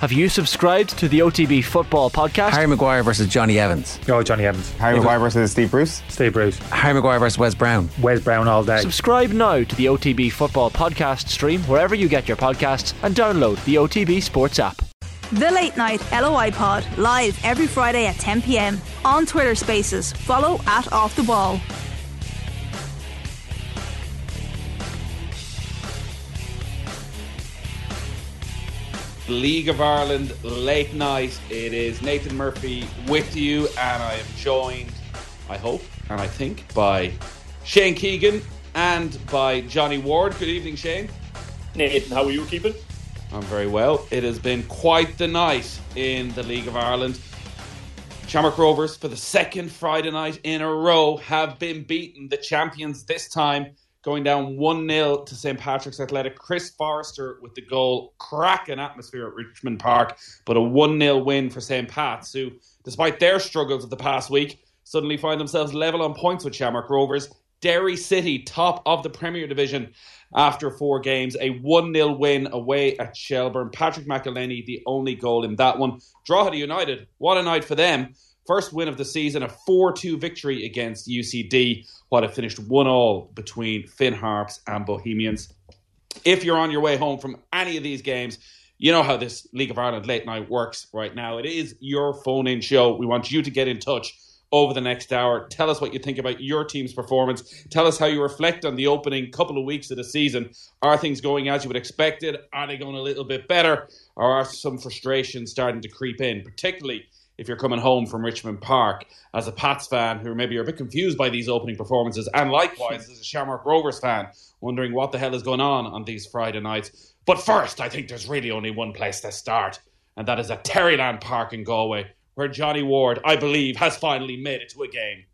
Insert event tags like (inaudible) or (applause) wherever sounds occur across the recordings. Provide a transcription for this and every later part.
Have you subscribed to the OTB Football Podcast? Harry Maguire versus Jonny Evans. Oh, Jonny Evans. Harry Maguire versus Steve Bruce. Steve Bruce. Harry Maguire versus Wes Brown. Wes Brown all day. Subscribe now to the OTB Football Podcast stream wherever you get your podcasts and download the OTB Sports app. The Late Night LOI Pod, live every Friday at 10 pm on Twitter Spaces. Follow at Off the Ball. League of Ireland late night. It is Nathan Murphy with you, and I am joined, I hope, and I think, by Shane Keegan and by Johnny Ward. Good evening, Shane. Nathan, how are you keeping? I'm very well. It has been quite the night in the League of Ireland. Shamrock Rovers, for the second Friday night in a row, have been beaten. The champions this time going down 1 0 to St. Patrick's Athletic. Chris Forrester with the goal. Cracking atmosphere at Richmond Park, but a 1 0 win for St. Pat's, who, despite their struggles of the past week, suddenly find themselves level on points with Shamrock Rovers. Derry City, top of the Premier Division after four games, a 1 0 win away at Shelbourne. Patrick McEleney, the only goal in that one. Drogheda United, what a night for them. First win of the season, a 4 2 victory against UCD, while it finished 1 all between Finn Harps and Bohemians. If you're on your way home from any of these games, you know how this League of Ireland late night works right now. It is your phone in show. We want you to get in touch over the next hour. Tell us what you think about your team's performance. Tell us how you reflect on the opening couple of weeks of the season. Are things going as you would expect it? Are they going a little bit better? Or are some frustrations starting to creep in, particularly if you're coming home from Richmond Park as a Pats fan who maybe you're a bit confused by these opening performances, and likewise as a Shamrock Rovers fan, wondering what the hell is going on on these Friday nights. But first, I think there's really only one place to start, and that is at Terryland Park in Galway, where Johnny Ward, I believe, has finally made it to a game.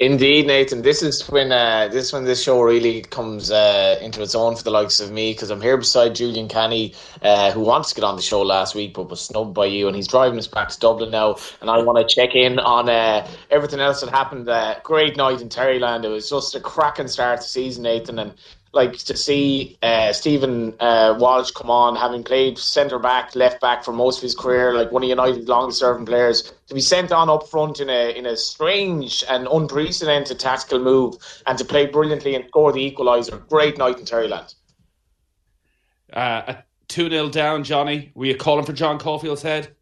Indeed, Nathan. This is when uh, this when this show really comes uh, into its own for the likes of me because I'm here beside Julian Canny, uh, who wants to get on the show last week but was snubbed by you, and he's driving us back to Dublin now. And I want to check in on uh, everything else that happened. Uh, great night in Terryland. It was just a cracking start to season, Nathan, and like to see uh, Stephen uh, Walsh come on, having played centre back, left back for most of his career, like one of United's longest serving players, to be sent on up front in a in a strange and unprecedented tactical move, and to play brilliantly and score the equaliser. Great night in Terryland. Uh, 2 0 down, Johnny. Were you calling for John Caulfield's head?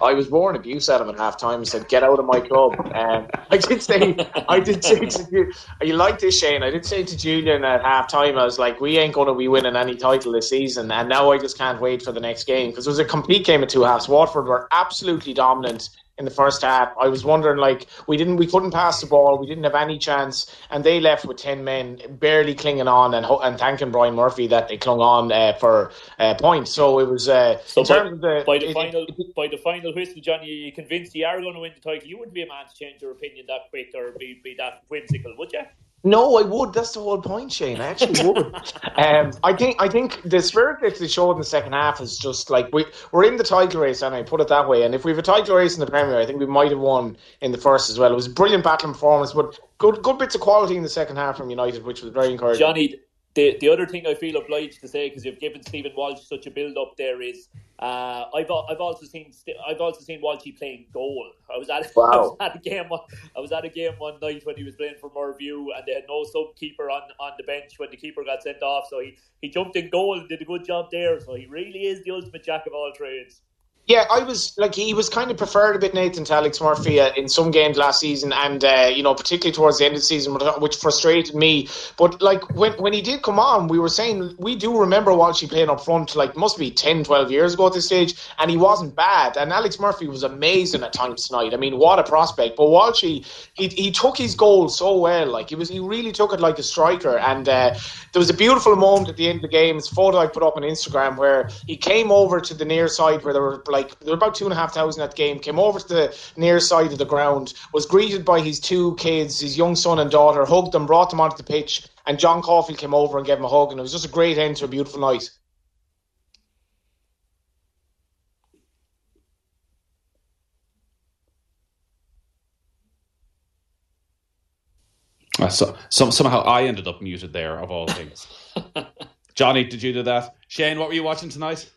I was born abuse at him at half time. He said, "Get out of my club." And I did say, I did say to you, you like this, Shane? I did say to Julian at half time, I was like, "We ain't going to be winning any title this season." And now I just can't wait for the next game because it was a complete game of two halves. Waterford were absolutely dominant in the first half. I was wondering, like, we didn't, we couldn't pass the ball, we didn't have any chance, and they left with ten men, barely clinging on, and and thanking Brian Murphy that they clung on uh, for uh, points. So it was. Uh, So in by, terms of the, by the it- final it- by the final whistle, Johnny, you convinced you are going to win the title? You wouldn't be a man to change your opinion that quick or be, be that whimsical, would you? No, I would. That's the whole point, Shane. I actually would. (laughs) um, I think I think the spirit that they showed in the second half is just like we we're in the title race, and I put it that way. And if we have a title race in the Premier, I think we might have won in the first as well. It was a brilliant battling performance, but good good bits of quality in the second half from United, which was very encouraging. Johnny, the the other thing I feel obliged to say because you've given Stephen Walsh such a build up there is uh, I've I've also seen I've also seen Walshy playing goal. I was at (laughs) I was at a game one I was at a game one night when he was playing for Mervue and they had no sub keeper on, on the bench when the keeper got sent off. So he, he jumped in goal and did a good job there. So he really is the ultimate jack of all trades. Yeah, I was like he was kind of preferred a bit Nathan to Alex Murphy uh, in some games last season, and uh, you know particularly towards the end of the season, which frustrated me. But like when when he did come on, we were saying we do remember Walshy playing up front, like must be 10, 12 years ago at this stage, and he wasn't bad. And Alex Murphy was amazing at times tonight. I mean, what a prospect! But Walshy, he he took his goal so well, like he was he really took it like a striker. And uh, there was a beautiful moment at the end of the game. It's a photo I put up on Instagram where he came over to the near side where there were like there were about two and a half thousand at the game. Came over to the near side of the ground, was greeted by his two kids, his young son and daughter, hugged them, brought them onto the pitch, and John Caulfield came over and gave him a hug, and it was just a great end to a beautiful night. Uh, so, some, somehow I ended up muted there, of all things. (laughs) Johnny, did you do that? Shane, what were you watching tonight?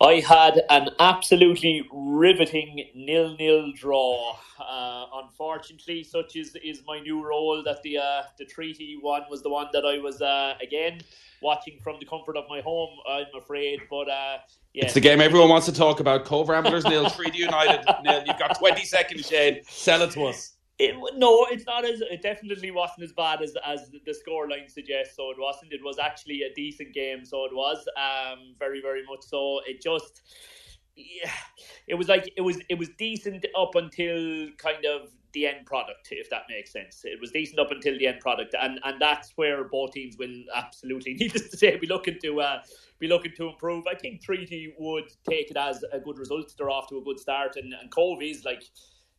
I had an absolutely riveting nil-nil draw. Uh, unfortunately, such is is my new role. That the uh, the treaty one was the one that I was uh, again watching from the comfort of my home. I'm afraid, but uh, yeah, it's the game everyone wants to talk about. Cobh Ramblers nil, Treaty United nil. You've got twenty seconds, Shane. Sell it to us. It, no, it's not as. It definitely wasn't as bad as as the scoreline suggests. So it wasn't. It was actually a decent game. So it was. Um, very very much so. It just. Yeah, it was like it was it was decent up until kind of the end product, if that makes sense. It was decent up until the end product, and and that's where both teams will absolutely, (laughs) needless to say, be looking to uh, be looking to improve. I think Treaty would take it as a good result. They're off to a good start, and and Cobh is like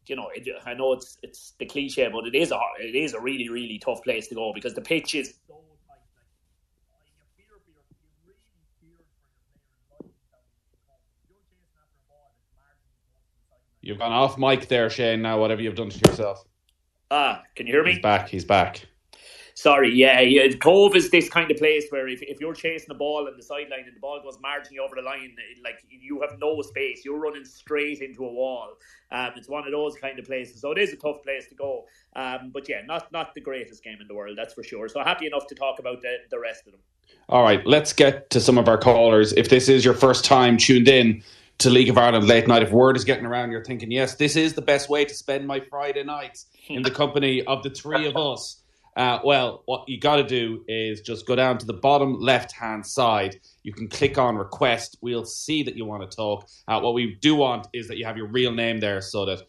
you know, it, I know it's it's the cliche, but it is a it is a really really tough place to go because the pitch is so tight. Like, you fear for your, you really fear for your players' You've gone off mic there, Shane. Now, whatever you've done to yourself. Ah, can you hear me? He's back. He's back. Sorry, yeah, yeah, Cobh is this kind of place where if, if you're chasing the ball on the sideline and the ball goes marginally over the line, like you have no space, you're running straight into a wall. Um, it's one of those kind of places, so it is a tough place to go. Um, but yeah, not not the greatest game in the world, that's for sure. So happy enough to talk about the, the rest of them. All right, let's get to some of our callers. If this is your first time tuned in to League of Ireland late night, if word is getting around, you're thinking, yes, this is the best way to spend my Friday nights in the (laughs) company of the three of us. Uh, well, what you got to do is just go down to the bottom left hand side. You can click on request. We'll see that you want to talk. Uh, what we do want is that you have your real name there so that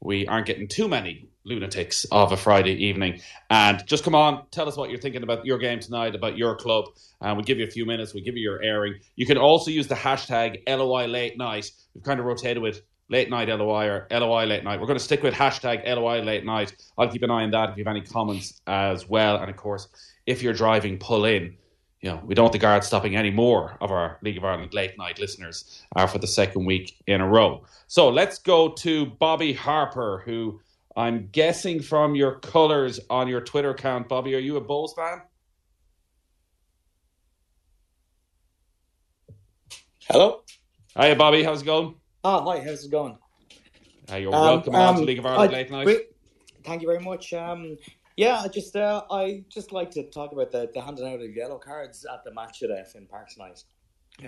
we aren't getting too many lunatics of a Friday evening. And just come on, tell us what you're thinking about your game tonight, about your club. And we'll give you a few minutes, we'll give you your airing. You can also use the hashtag LOI late night. We've kind of rotated with late night LOI or LOI late night. We're going to stick with hashtag LOI late night. I'll keep an eye on that if you have any comments as well. And of course, if you're driving, pull in. You know, we don't want the guards stopping any more of our League of Ireland late night listeners uh, for the second week in a row. So let's go to Bobby Harper, who I'm guessing from your colours on your Twitter account, Bobby, are you a Bulls fan? Hello. Hiya, Bobby. How's it going? Ah, hi, how's it going? Uh, you're um, welcome um, on to League of Ireland I, late night. Thank you very much. Um, yeah, I just uh, I just like to talk about the, the handing out of yellow cards at the match at today in Parks tonight.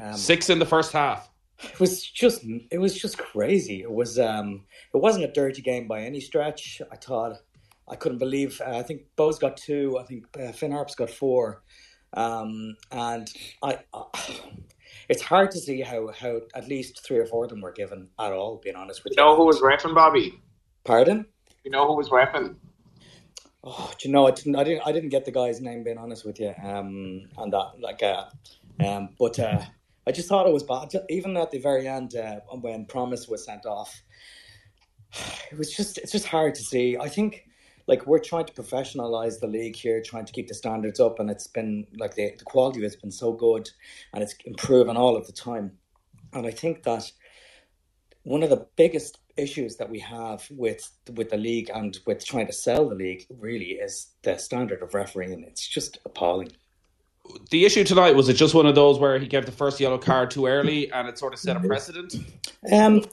Um, Six in the first half. (laughs) It was just it was just crazy. It was um it wasn't a dirty game by any stretch. I thought I couldn't believe. Uh, I think Bohs got two. I think uh, Finn Harp's got four. Um, and I, uh, it's hard to see how how at least three or four of them were given at all. Being honest with you, you know who was refing Bobby? Pardon? You know who was refing? Oh, do you know, I didn't, I didn't, I didn't get the guy's name. Being honest with you, um, and that, like, uh, um, but uh, I just thought it was bad. Even at the very end, uh, when Promise was sent off, (sighs) it was just, it's just hard to see. I think like we're trying to professionalize the league here, trying to keep the standards up, and it's been like the, the quality has been so good, and it's improving all of the time. And I think that one of the biggest issues that we have with with the league and with trying to sell the league really is the standard of refereeing. It's just appalling. The issue tonight was it just one of those where he gave the first yellow card too early and it sort of set a precedent. Um,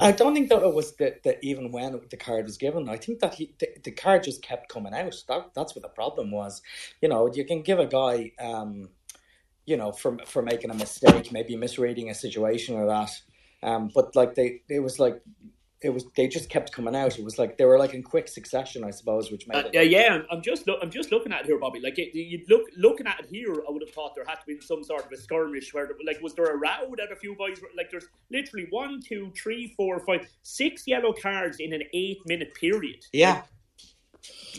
I don't think that it was that, that even when the card was given, I think that he the, the, card just kept coming out. That that's what the problem was. You know, you can give a guy, um, you know, for for making a mistake, maybe misreading a situation or that. Um, but like they, it was like it was they just kept coming out. It was like they were like in quick succession, I suppose, which made uh, it. yeah, I'm just I'm just looking at it here, Bobby. Like you look looking at it here, I would have thought there had to be some sort of a skirmish where, like, was there a row that a few boys were like? There's literally one, two, three, four, five, six yellow cards in an eight minute period. Yeah,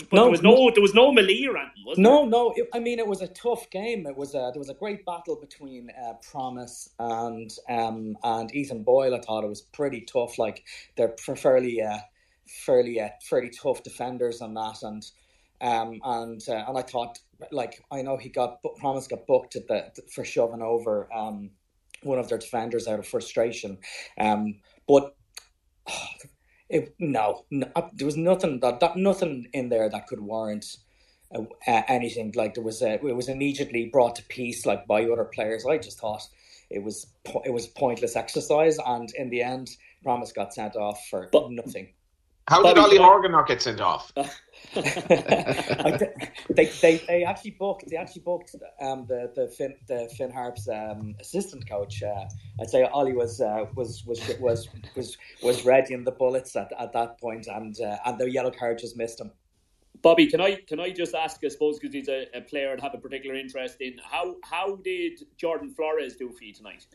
but no, there was no there was no melee or anything, no, there? no. It, I mean, it was a tough game. It was a, there was a great battle between uh, Promise and um, and Ethan Boyle. I thought it was pretty tough. Like they're fairly uh, fairly uh, fairly tough defenders on that, and um, and uh, and I thought like I know he got Promise got booked at the for shoving over um, one of their defenders out of frustration, um, but. (sighs) Oh, it, no, no, there was nothing that, that nothing in there that could warrant uh, anything. Like there was, a, it was immediately brought to peace like by other players. I just thought it was it was pointless exercise, and in the end, Promise got sent off for but, nothing. How did Ollie Horgan not get sent off? (laughs) they, they they actually booked they actually booked um, the the Finn the Finn Harps um, assistant coach. Uh, I'd say Ollie was uh, was was was was was ready in the bullets at, at that point, and uh, and the yellow card just missed him. Bobby, can I can I just ask? I suppose because he's a, a player and have a particular interest in how how did Jordan Flores do for you tonight?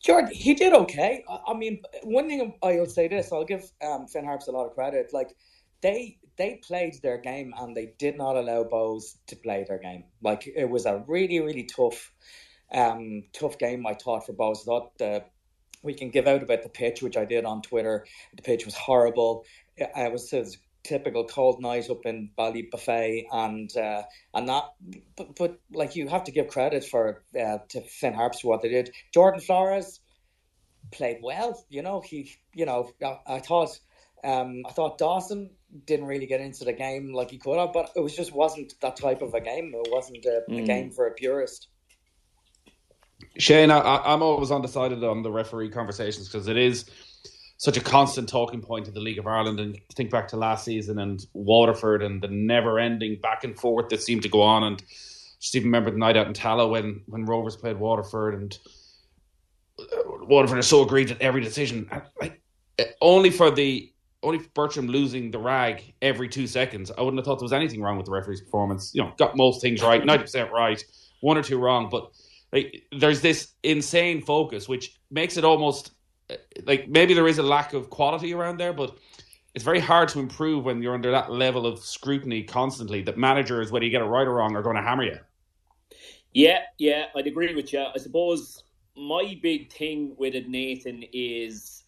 Jordan, he did okay. I, I mean, one thing I'll say this: I'll give um, Finn Harps a lot of credit. Like they they played their game and they did not allow Bohs to play their game. Like it was a really really tough, um, tough game. I thought for Bohs. I thought the we can give out about the pitch, which I did on Twitter. The pitch was horrible. It was, it was typical cold night up in Ballybofey and uh, and that but, but like you have to give credit for uh, to Finn Harps for what they did. Jordan Flores played well, you know, he you know, I, I thought um, I thought Dawson didn't really get into the game like he could have, but it was just wasn't that type of a game. It wasn't a, mm. a game for a purist. Shane, I, am always undecided on the referee conversations because it is such a constant talking point in the League of Ireland. And think back to last season and Waterford and the never-ending back and forth that seemed to go on. And just even remember the night out in Tallaght when when Rovers played Waterford and uh, Waterford are so aggrieved at every decision. Like only for the only for Bircham losing the rag every two seconds, I wouldn't have thought there was anything wrong with the referee's performance. You know, got most things right, ninety percent right, one or two wrong, but like there's this insane focus which makes it almost like maybe there is a lack of quality around there, but it's very hard to improve when you're under that level of scrutiny constantly. That managers, whether you get it right or wrong, are going to hammer you. Yeah, yeah, I'd agree with you. I suppose my big thing with it, Nathan, is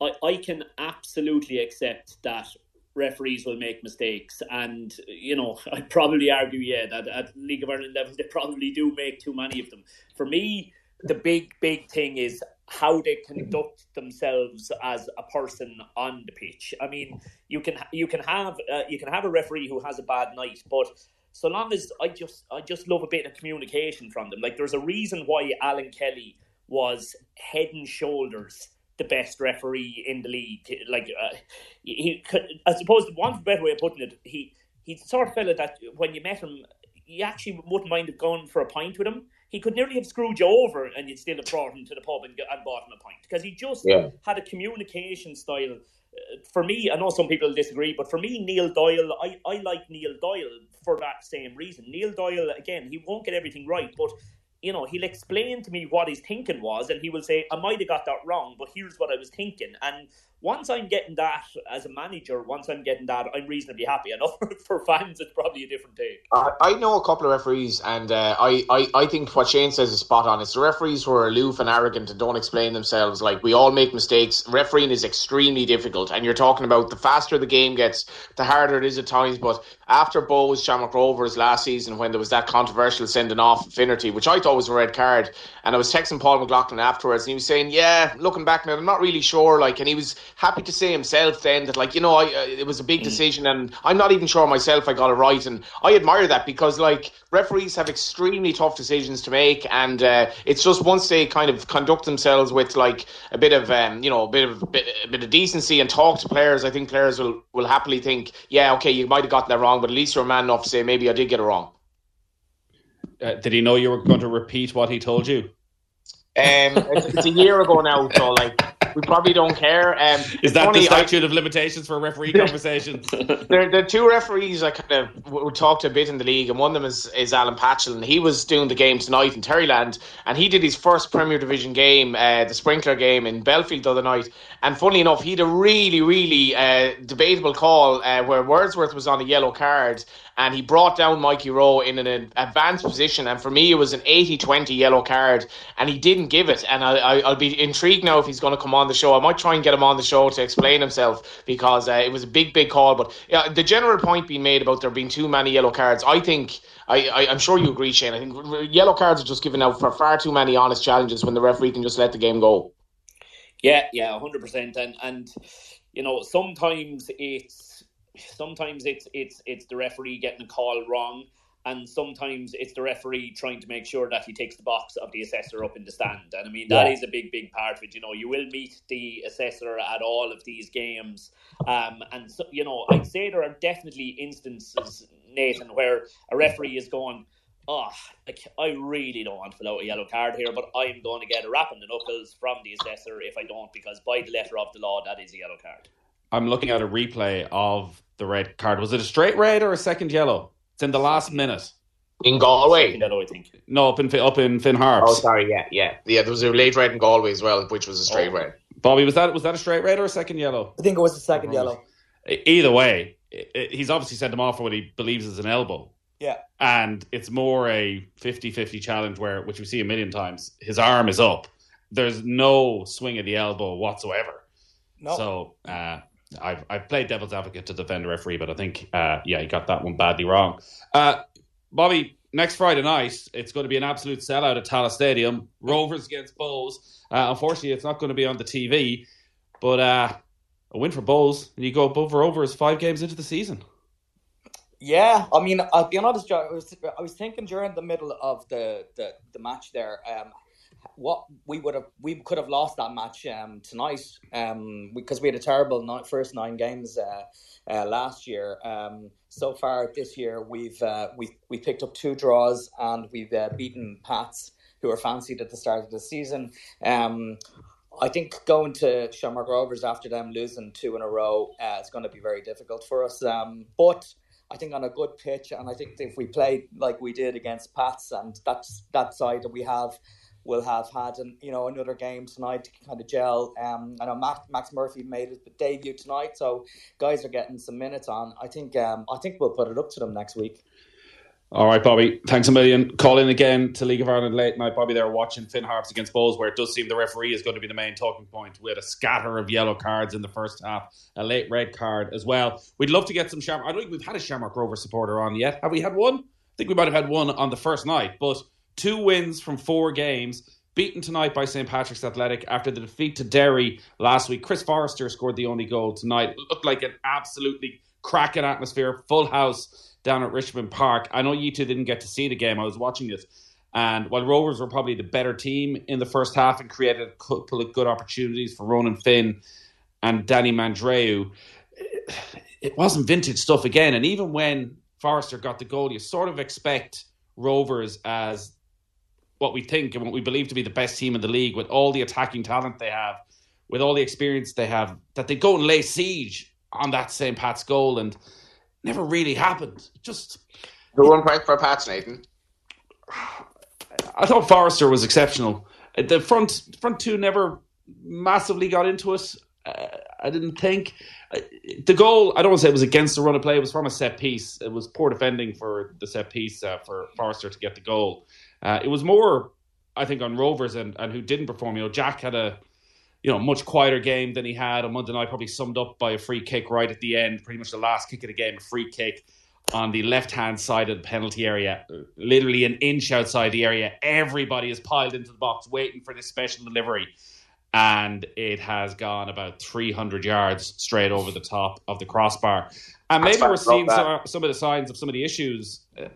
I, I can absolutely accept that referees will make mistakes. And, you know, (laughs) I'd probably argue, yeah, that at League of Ireland level, they probably do make too many of them. For me, the big, big thing is how they conduct themselves as a person on the pitch. I mean, you can you can have uh, you can have a referee who has a bad night, but so long as I just I just love a bit of communication from them. Like there's a reason why Alan Kelly was head and shoulders the best referee in the league. Like uh, he, could, I suppose one better way of putting it, he he's the sort of fella that when you met him, you actually wouldn't mind going for a pint with him he could nearly have screwed you over and you'd still have brought him to the pub and, and bought him a pint because he just yeah. had a communication style. Uh, for me, I know some people disagree, but for me, Neil Doyle, I, I like Neil Doyle for that same reason. Neil Doyle, again, he won't get everything right, but you know, he'll explain to me what his thinking was, and he will say, "I might have got that wrong, but here's what I was thinking." And once I'm getting that as a manager, once I'm getting that, I'm reasonably happy. I know (laughs) for fans, it's probably a different take. I, I know a couple of referees, and uh, I, I, I think what Shane says is spot on. It's the referees who are aloof and arrogant and don't explain themselves. Like we all make mistakes. Refereeing is extremely difficult, and you're talking about the faster the game gets, the harder it is at times. But after Bohs Shamrock Rovers last season, when there was that controversial sending off of Finnerty, which I thought was a red card, and I was texting Paul McLaughlin afterwards, and he was saying, "Yeah, looking back now, I'm not really sure." Like, and he was happy to say himself then that like you know I, uh, it was a big mm. decision and I'm not even sure myself I got it right and I admire that because like referees have extremely tough decisions to make and uh, it's just once they kind of conduct themselves with like a bit of um, you know a bit of a bit, a bit of decency and talk to players I think players will will happily think yeah okay you might have gotten that wrong but at least you're a man enough to say maybe I did get it wrong. Uh, did he know you were going to repeat what he told you? Um, it's, it's, a year ago now, so like we probably don't care. Um, (laughs) Is that funny, the statute I, of limitations for referee (laughs) conversations? (laughs) there, the two referees I kind of we talked a bit in the league, and one of them is, is Alan Patchell, and he was doing the game tonight in Terryland, and he did his first Premier Division game, uh, the Sprinkler game in Belfield the other night. And funnily enough, he had a really, really uh, debatable call uh, where Wordsworth was on a yellow card, and he brought down Mikey Rowe in an advanced position. And for me, it was an 80 20 yellow card, and he didn't give it. And I, will be intrigued now if he's going to come on the show. I might try and get him on the show to explain himself because uh, it was a big, big call. But yeah, the general point being made about there being too many yellow cards, I think. I, am sure you agree, Shane. I think yellow cards are just given out for far too many honest challenges when the referee can just let the game go. Yeah, yeah, hundred percent. And and you know sometimes it's sometimes it's it's it's the referee getting a call wrong, and sometimes it's the referee trying to make sure that he takes the box of the assessor up in the stand. And I mean that yeah. is a big, big part of it. You know, you will meet the assessor at all of these games, um, and so, you know, I'd say there are definitely instances, Nathan, where a referee is going. Ah, oh, like I really don't want to fill out a yellow card here, but I'm going to get a rap in the knuckles from the assessor if I don't, because by the letter of the law, that is a yellow card. I'm looking at a replay of the red card. Was it a straight red or a second yellow? It's in the last minute. In Galway? Yellow, I think. No, up in up in Finn Harps. Oh, sorry, yeah, yeah, yeah. There was a late red in Galway as well, which was a straight oh. red. Bobby, was that was that a straight red or a second yellow? I think it was a second yellow. Either way, he's obviously sent him off for what he believes is an elbow. Yeah. And it's more a 50-50 challenge where, which we see a million times, his arm is up. There's no swing of the elbow whatsoever. No. So uh, I've I've played devil's advocate to defend the referee, but I think uh, yeah, he got that one badly wrong. Uh, Bobby, next Friday night, it's going to be an absolute sellout at Tallaght Stadium. Rovers against Bohs. Uh, unfortunately, it's not going to be on the TV, but uh, a win for Bohs, and you go above or over as five games into the season. Yeah, I mean, I'll be honest. I was, I was thinking during the middle of the, the, the match there, um, what we would have we could have lost that match um, tonight um, because we had a terrible first nine games uh, uh, last year. Um, so far this year, we've uh, we we picked up two draws and we've uh, beaten Pats, who were fancied at the start of the season. Um, I think going to Shamrock Rovers after them losing two in a row uh, is going to be very difficult for us. Um, but I think on a good pitch, and I think if we play like we did against Pats, and that's that side that we have will have had an, you know another game tonight to kind of gel. Um, I know Max, Max Murphy made his debut tonight, so guys are getting some minutes on. I think um, I think we'll put it up to them next week. All right, Bobby. Thanks a million. Call in again to League of Ireland late night. Bobby, there are watching Finn Harps against Bohs, where it does seem the referee is going to be the main talking point. We had a scatter of yellow cards in the first half, a late red card as well. We'd love to get some Shamrock. I don't think we've had a Shamrock Rover supporter on yet. Have we had one? I think we might have had one on the first night, but two wins from four games beaten tonight by St Patrick's Athletic after the defeat to Derry last week. Chris Forrester scored the only goal tonight. It looked like an absolutely cracking atmosphere, full house down at Richmond Park. I know you two didn't get to see the game. I was watching it. And while Rovers were probably the better team in the first half and created a couple of good opportunities for Ronan Finn and Danny Mandroiu, it wasn't vintage stuff again. And even when Forrester got the goal, you sort of expect Rovers as what we think and what we believe to be the best team in the league with all the attacking talent they have, with all the experience they have, that they go and lay siege on that St. Pat's goal and never really happened. Just the one point for Pat's Nathan. I thought Forrester was exceptional. The front front two never massively got into it. Uh, I didn't think uh, the goal. I don't want to say it was against the run of play. It was from a set piece. It was poor defending for the set piece uh, for Forrester to get the goal. Uh, it was more, I think, on Rovers and, and who didn't perform. You know, Jack had a you know much quieter game than he had on Monday night. Probably summed up by a free kick right at the end, pretty much the last kick of the game, a free kick on the left hand side of the penalty area, literally an inch outside the area. Everybody is piled into the box waiting for this special delivery. And it has gone about 300 yards straight over the top of the crossbar. And maybe we're seeing some, some, of the signs of some of the issues, uh,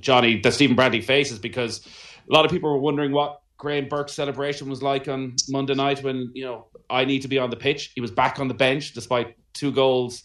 Johnny, that Stephen Bradley faces because a lot of people were wondering what Graham Burke's celebration was like on Monday night when, you know, I need to be on the pitch. He was back on the bench despite two goals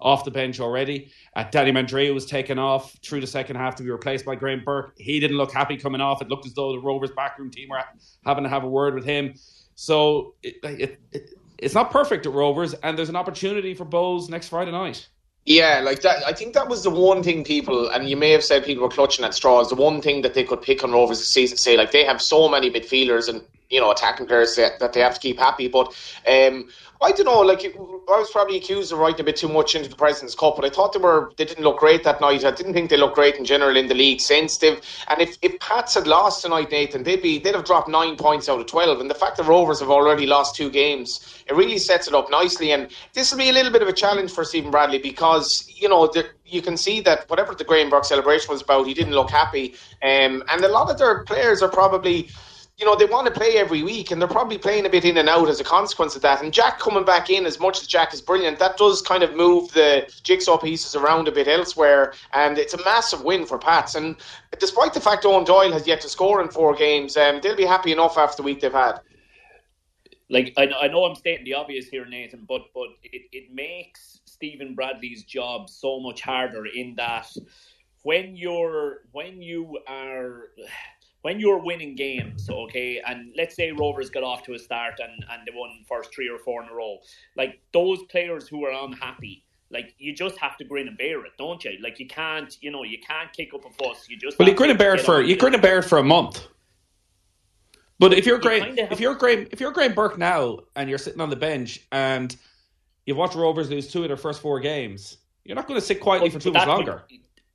off the bench already. Uh, Danny Mandroiu was taken off through the second half to be replaced by Graham Burke. He didn't look happy coming off. It looked as though the Rovers backroom team were having to have a word with him. So it, it, it, it's not perfect at Rovers, and there's an opportunity for Bohs next Friday night. Yeah, like that. I think that was the one thing people, and you may have said people were clutching at straws. The one thing that they could pick on Rovers this season, say like they have so many midfielders and you know attacking players that, that they have to keep happy. But um, I don't know. Like I was probably accused of writing a bit too much into the President's Cup, but I thought they were they didn't look great that night. I didn't think they looked great in general in the league since they've. And if, if Pats had lost tonight, Nathan, they'd be they'd have dropped nine points out of twelve. And the fact that Rovers have already lost two games, it really sets it up nicely. And this will be a little bit of a challenge for Stephen Bradley because you know you can see that whatever the Graham Burke celebration was about, he didn't look happy. Um, and a lot of their players are probably you know, they want to play every week and they're probably playing a bit in and out as a consequence of that. And Jack coming back in, as much as Jack is brilliant, that does kind of move the jigsaw pieces around a bit elsewhere. And it's a massive win for Pats. And despite the fact Eoin Doyle has yet to score in four games, um, they'll be happy enough after the week they've had. Like I, I know I'm stating the obvious here, Nathan, but but it, it makes Stephen Bradley's job so much harder in that when you're when you are when you're winning games, okay, and let's say Rovers got off to a start and, and they won first three or four in a row, like those players who are unhappy, like you just have to grin and bear it, don't you? Like you can't, you know, you can't kick up a fuss. You just well, you grin and bear it for you grin and bear it for a month. But if you're Graham, if you're Graham, if you're Graham Burke now, and you're sitting on the bench and you've watched Rovers lose two of their first four games, you're not going to sit quietly for too much longer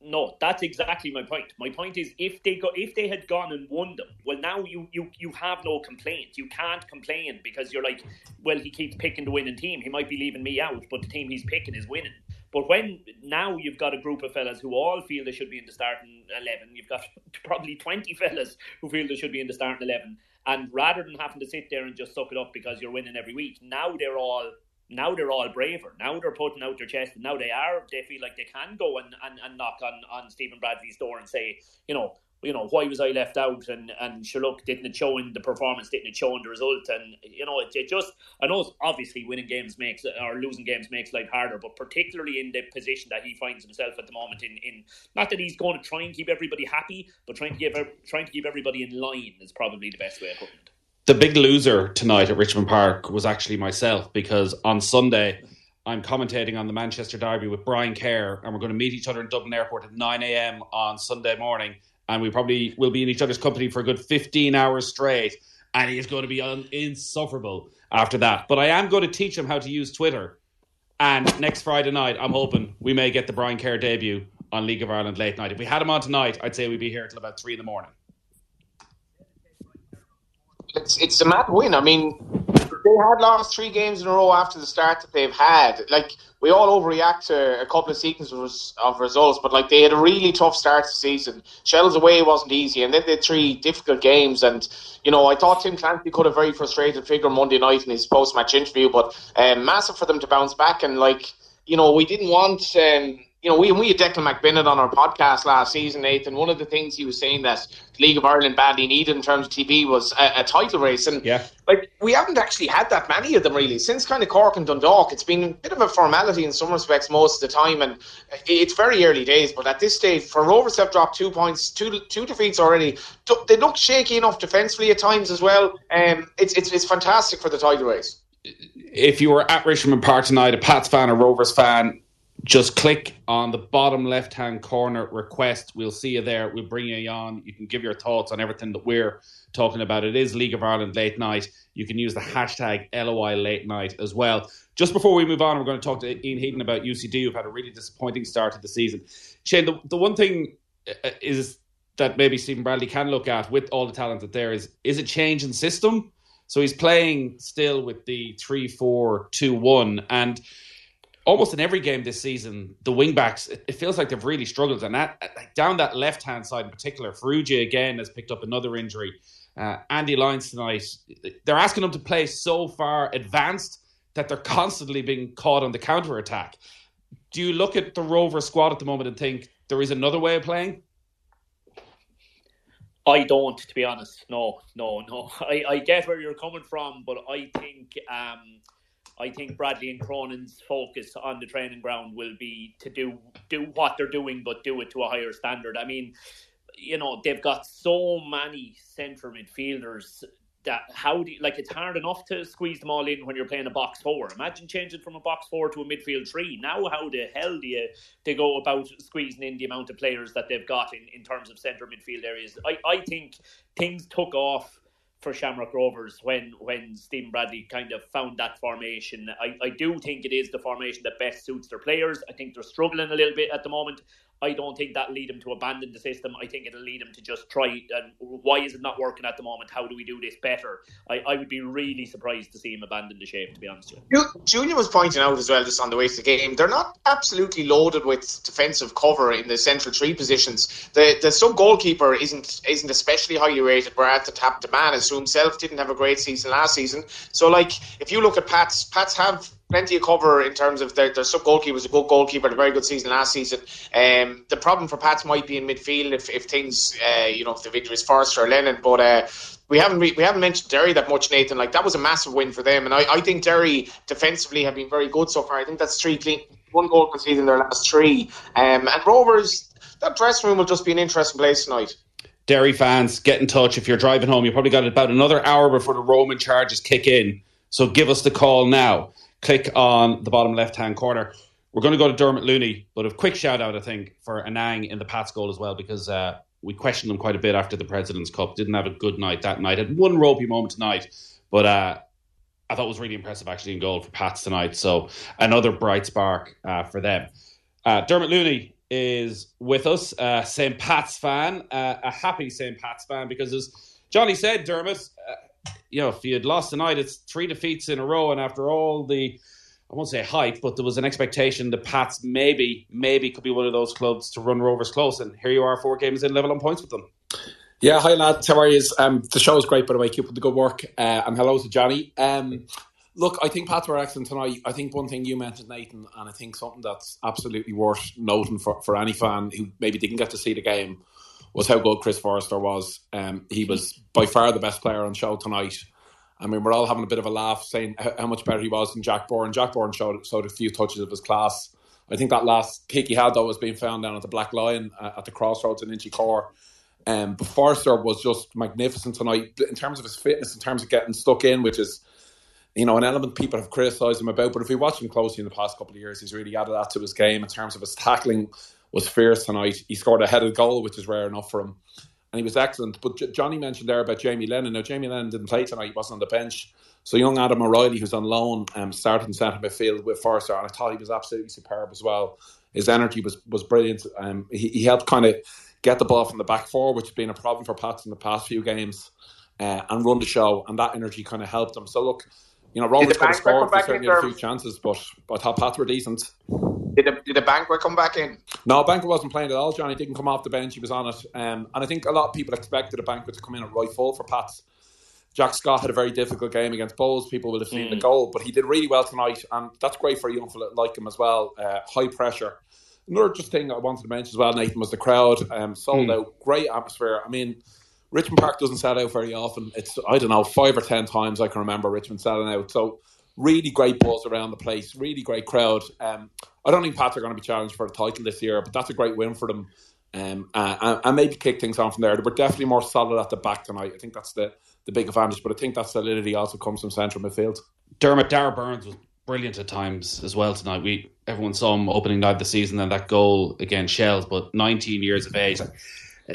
no, that's exactly my point. My point is if they go if they had gone and won them, well now you you you have no complaint. You can't complain because you're like, well, he keeps picking the winning team. He might be leaving me out, but the team he's picking is winning. But when now you've got a group of fellas who all feel they should be in the starting eleven, you've got (laughs) probably twenty fellas who feel they should be in the starting eleven. And rather than having to sit there and just suck it up because you're winning every week, now they're all now they're all braver. Now they're putting out their chest, now they are. They feel like they can go and, and, and knock on, on Stephen Bradley's door and say, you know, you know, why was I left out? And and sure, look, didn't it show in the performance? Didn't it show in the result? And you know, it, it just I know obviously winning games makes or losing games makes life harder, but particularly in the position that he finds himself at the moment in in not that he's going to try and keep everybody happy, but trying to keep trying to keep everybody in line is probably the best way of putting it the big loser tonight at Richmond Park was actually myself because on Sunday I'm commentating on the Manchester Derby with Brian Kerr, and we're going to meet each other in Dublin Airport at 9 a.m. on Sunday morning, and we probably will be in each other's company for a good 15 hours straight, and he's going to be un- insufferable after that. But I am going to teach him how to use Twitter, and next Friday night, I'm hoping we may get the Brian Kerr debut on League of Ireland late night. If we had him on tonight, I'd say we'd be here until about three in the morning it's it's a mad win. I mean, they had lost three games in a row after the start that they've had. Like we all overreact to a couple of sequences of results, but like they had a really tough start to the season. Shels away wasn't easy, and then they had three difficult games. And you know, I thought Tim Clancy could have very frustrated figure Monday night in his post match interview, but um, massive for them to bounce back. And like you know, we didn't want. Um, you know, we we had Declan McBennett on our podcast last season, Nathan. One of the things he was saying that the League of Ireland badly needed in terms of TP was a, a, title race, and yeah. like we haven't actually had that many of them really since kind of Cork and Dundalk. It's been a bit of a formality in some respects most of the time, and it's very early days. But at this stage, for Rovers have dropped two points, two two defeats already. They look shaky enough defensively at times as well. Um, it's it's it's fantastic for the title race. If you were at Richmond Park tonight, a Pats fan, a Rovers fan, just click on the bottom left hand corner request. We'll see you there. We'll bring you on. You can give your thoughts on everything that we're talking about. It is League of Ireland late night. You can use the hashtag LOI late night as well. Just before we move on, we're going to talk to Ian Heaton about UCD, who've had a really disappointing start to the season. Shane, the, the one thing uh, is that maybe Stephen Bradley can look at with all the talent that there is is a change in system. So he's playing still with the 3 4 2 1. And almost in every game this season, the wingbacks, it, it feels like they've really struggled. And that down that left hand side in particular, Farrugia again has picked up another injury. Uh, Andy Lyons tonight, they're asking them to play so far advanced that they're (laughs) constantly being caught on the counter attack. Do you look at the Rover squad at the moment and think there is another way of playing? I don't, to be honest. No, no, no. (laughs) I, I get where you're coming from, but I think um, I think Bradley and Cronin's focus on the training ground will be to do do what they're doing, but do it to a higher standard. I mean, you know, they've got so many centre midfielders that how do you, like it's hard enough to squeeze them all in when you're playing a box four. Imagine changing from a box four to a midfield three. Now, how the hell do you they go about squeezing in the amount of players that they've got in, in terms of centre midfield areas? I, I think things took off for Shamrock Rovers when when Stephen Bradley kind of found that formation. I, I do think it is the formation that best suits their players. I think they're struggling a little bit at the moment. I don't think that'll lead him to abandon the system. I think it'll lead him to just try. And why is it not working at the moment? How do we do this better? I, I would be really surprised to see him abandon the shape. To be honest, with you. Junior was pointing out as well, just on the way to the game, they're not absolutely loaded with defensive cover in the central three positions. The the sub goalkeeper isn't isn't especially highly rated. We're at the man, who himself didn't have a great season last season. So like, if you look at Pats, Pats have plenty of cover in terms of their, their sub goalkeeper was a good goalkeeper, a very good season last season. Um, the problem for Pats might be in midfield if, if things, uh, you know, if the victory is Forrester or Lennon, but. Uh, we haven't we haven't mentioned Derry that much, Nathan. Like that was a massive win for them, and I, I think Derry defensively have been very good so far. I think that's three clean, one goal conceded in their last three. Um, and Rovers, that dressing room will just be an interesting place tonight. Derry fans, get in touch. If you're driving home, you probably got about another hour before the Roman charges kick in. So give us the call now click on the bottom left hand corner. We're going to go to Dermot Looney, but a quick shout out, I think, for Anang in the Pats goal as well, because uh, we questioned him quite a bit after the President's Cup. Didn't have a good night that night. Had one ropey moment tonight, but uh, I thought was really impressive actually in goal for Pats tonight. So another bright spark uh, for them. Uh, Dermot Looney is with us, St. Pat's fan, uh, a happy St. Pat's fan, because as Johnny said, Dermot, you know, if you had lost tonight, it's three defeats in a row, and after all the, I won't say hype, but there was an expectation the Pats maybe, maybe could be one of those clubs to run Rovers close, and here you are, four games in, level on points with them. Yeah, hi lads, how are you? Um, the show is great, by the way. Keep up the good work, uh, and hello to Johnny. Um, look, I think Pats were excellent tonight. I think one thing you mentioned, Nathan, and I think something that's absolutely worth noting for, for any fan who maybe didn't get to see the game was how good Chris Forrester was. Um, he was by far the best player on show tonight. I mean, we're all having a bit of a laugh saying how much better he was than Jack Byrne. Jack Byrne showed, showed a few touches of his class. I think that last kick he had, though, was being found down at the Black Lion uh, at the crossroads in Inchicore. Um, but Forrester was just magnificent tonight in terms of his fitness, in terms of getting stuck in, which is, you know, an element people have criticised him about. But if we watch him closely in the past couple of years, he's really added that to his game in terms of his tackling was fierce tonight. He scored a headed goal, which is rare enough for him, and he was excellent. But J- Johnny mentioned there about Jamie Lennon. Now Jamie Lennon didn't play tonight; he wasn't on the bench. So young Adam O'Reilly, who's on loan, um, started in centre midfield with Forrester, and I thought he was absolutely superb as well. His energy was was brilliant. Um, he, he helped kind of get the ball from the back four, which has been a problem for Pats in the past few games, uh, and run the show, and that energy kind of helped him. So look, you know, Rovers could have scored, certainly had a few chances, but but I thought Pats were decent. Did a, did a Banquet come back in? No, Banquet wasn't playing at all. Johnny didn't come off the bench. He was on it. Um, and I think a lot of people expected a Banquet to come in at right full for Pats. Jack Scott had a very difficult game against Bohs. People will have seen mm. the goal, but he did really well tonight, and that's great for a young fella like him as well. Uh, high pressure. Another just thing I wanted to mention as well, Nathan, was the crowd. Um, sold mm. out, great atmosphere. I mean, Richmond Park doesn't sell out very often. It's I don't know five or ten times I can remember Richmond selling out. So really great buzz around the place, really great crowd. Um, I don't think Pats are going to be challenged for a title this year, but that's a great win for them. Um, uh, and maybe kick things on from there. They were definitely more solid at the back tonight. I think that's the, the big advantage, but I think that solidity also comes from central midfield. Dermot Darragh Burns was brilliant at times as well tonight. We everyone saw him opening night of the season and that goal against Shels, but 19 years of age.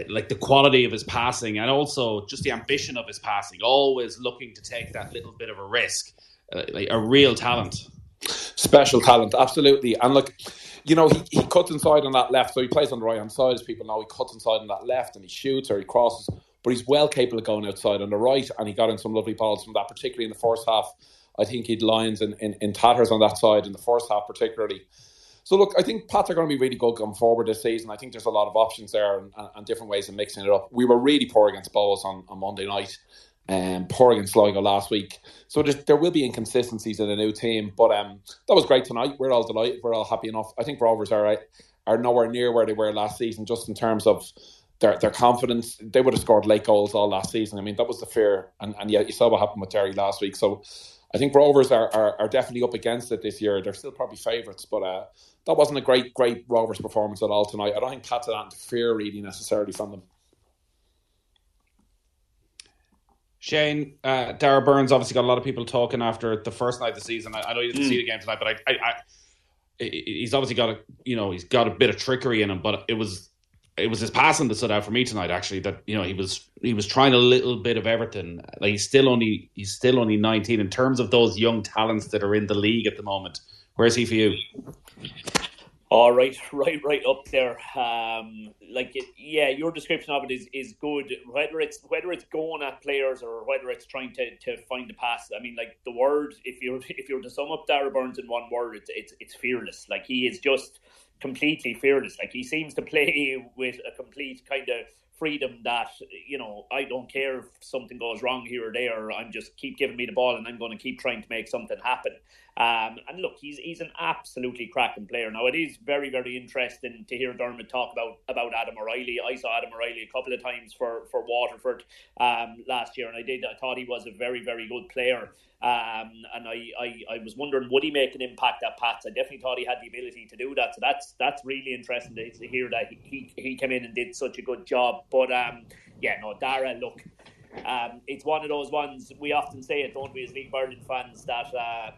Like the quality of his passing and also just the ambition of his passing, always looking to take that little bit of a risk. Uh, like a real talent. Special talent, absolutely. And look, you know, he, he cuts inside on that left, so he plays on the right hand side, as people know. He cuts inside on that left and he shoots or he crosses, but he's well capable of going outside on the right, and he got in some lovely balls from that, particularly in the first half. I think he'd Lyons in, in, in tatters on that side in the first half, particularly. So look, I think Pats are going to be really good going forward this season. I think there's a lot of options there and, and different ways of mixing it up. We were really poor against Bohs on, on Monday night um, poor against Sligo last week. So there will be inconsistencies in a new team, but um, that was great tonight. We're all delighted. We're all happy enough. I think Rovers are are nowhere near where they were last season, just in terms of their their confidence. They would have scored late goals all last season. I mean, that was the fear, and, and yet you saw what happened with Derry last week. So I think Rovers are, are, are definitely up against it this year. They're still probably favourites, but uh, that wasn't a great great Rovers performance at all tonight. I don't think Pats that fear really necessarily from them. Shane, uh, Darragh Burns obviously got a lot of people talking after the first night of the season. I, I know you didn't mm. see the game tonight, but I, I, I, he's obviously got a you know he's got a bit of trickery in him. But it was it was his passing that stood out for me tonight. Actually, that you know he was he was trying a little bit of everything. Like he's still only he's still only nineteen in terms of those young talents that are in the league at the moment. Where's he for you? All right, (laughs) right, right up there. Um, like, it, yeah, your description of it is, is good. Whether it's whether it's going at players or whether it's trying to, to find the pass. I mean, like the word. If you (laughs) if you were to sum up Darragh Burns in one word, it's it's it's fearless. Like he is just completely fearless. Like he seems to (laughs) play with a complete kind of freedom that you know I don't care if something goes wrong here or there. I'm just keep giving me the ball and I'm going to keep trying to make something happen. Um, and look, he's he's an absolutely cracking player. Now it is very very interesting to hear Dermot talk about about Adam O'Reilly. I saw Adam O'Reilly a couple of times for for Waterford um, last year, and I did I thought he was a very very good player. Um, and I, I, I was wondering would he make an impact at Pats? I definitely thought he had the ability to do that. So that's that's really interesting to, to hear that he, he came in and did such a good job. But um, yeah, no, Darragh, look, um, it's one of those ones we often say it, don't we, as League Ireland fans, that uh,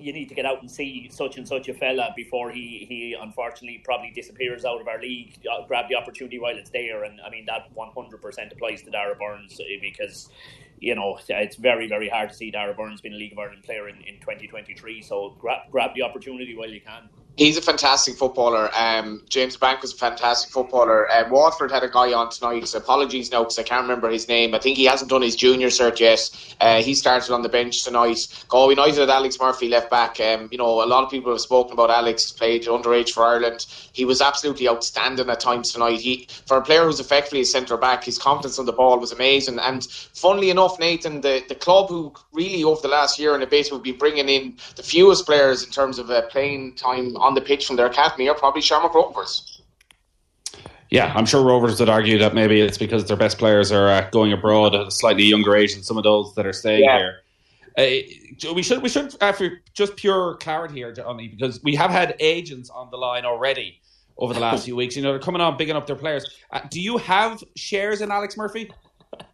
you need to get out and see such and such a fella before he, he unfortunately probably disappears out of our league. Uh, grab the opportunity while it's there, and I mean that 100% applies to Darragh Burns uh, because you know, it's very, very hard to see Darragh Burns being a League of Ireland player in, in 2023. So grab, grab the opportunity while you can. He's a fantastic footballer. Um, James Bank was a fantastic footballer. Um, Waterford had a guy on tonight. Apologies now because I can't remember his name. I think he hasn't done his junior cert yet. Uh, he started on the bench tonight. Galway United Alex Murphy left back. Um, you know, a lot of people have spoken about Alex. Played underage for Ireland. He was absolutely outstanding at times tonight. He, for a player who's effectively a centre back, his confidence on the ball was amazing. And funnily enough, Nathan, the, the club who really over the last year and a bit will be bringing in the fewest players in terms of uh, playing time on the pitch from their academy are probably Shamrock Rovers. Yeah, I'm sure Rovers would argue that maybe it's because their best players are uh, going abroad at a slightly younger age than some of those that are staying yeah. here. Uh, we should we should uh, for just pure clarity here, Johnny, because we have had agents on the line already over the last (laughs) few weeks. You know, they're coming on, bigging up their players. Uh, do you have shares in Alex Murphy?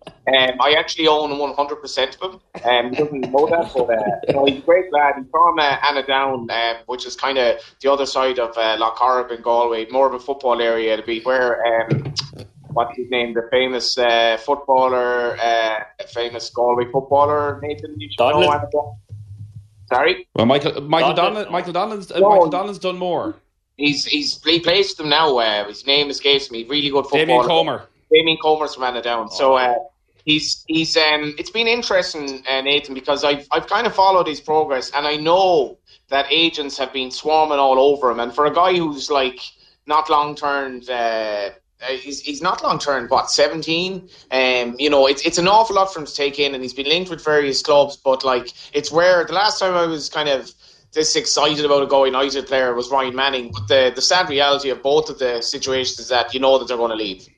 Um, I actually own 100% of him. Um, he doesn't know that, but uh, you know, he's a great lad. He's from uh, Annaghdown, um, which is kind of the other side of uh, Lough Corrib in Galway, more of a football area to be where, um, what's his name, the famous uh, footballer, uh, famous Galway footballer, Nathan, you should know Annaghdown. Sorry? Well, Michael Michael Donnellan, Michael Donnellan's, uh, no, Michael Donnellan's done more. He's he's he plays them now. Uh, his name escapes me. Really good footballer. Damien Comer. Damien Comer's from Annaghdown. Oh. So uh, he's he's um it's been interesting, uh, Nathan, because I've I've kind of followed his progress, and I know that agents have been swarming all over him. And for a guy who's like not long turned. Uh, uh, he's, he's not long term, what, 17? Um, you know, it's, it's an awful lot for him to take in, and he's been linked with various clubs, but like, it's rare. The last time I was kind of this excited about a Go United player was Ryan Manning, but the, the sad reality of both of the situations is that you know that they're going to leave.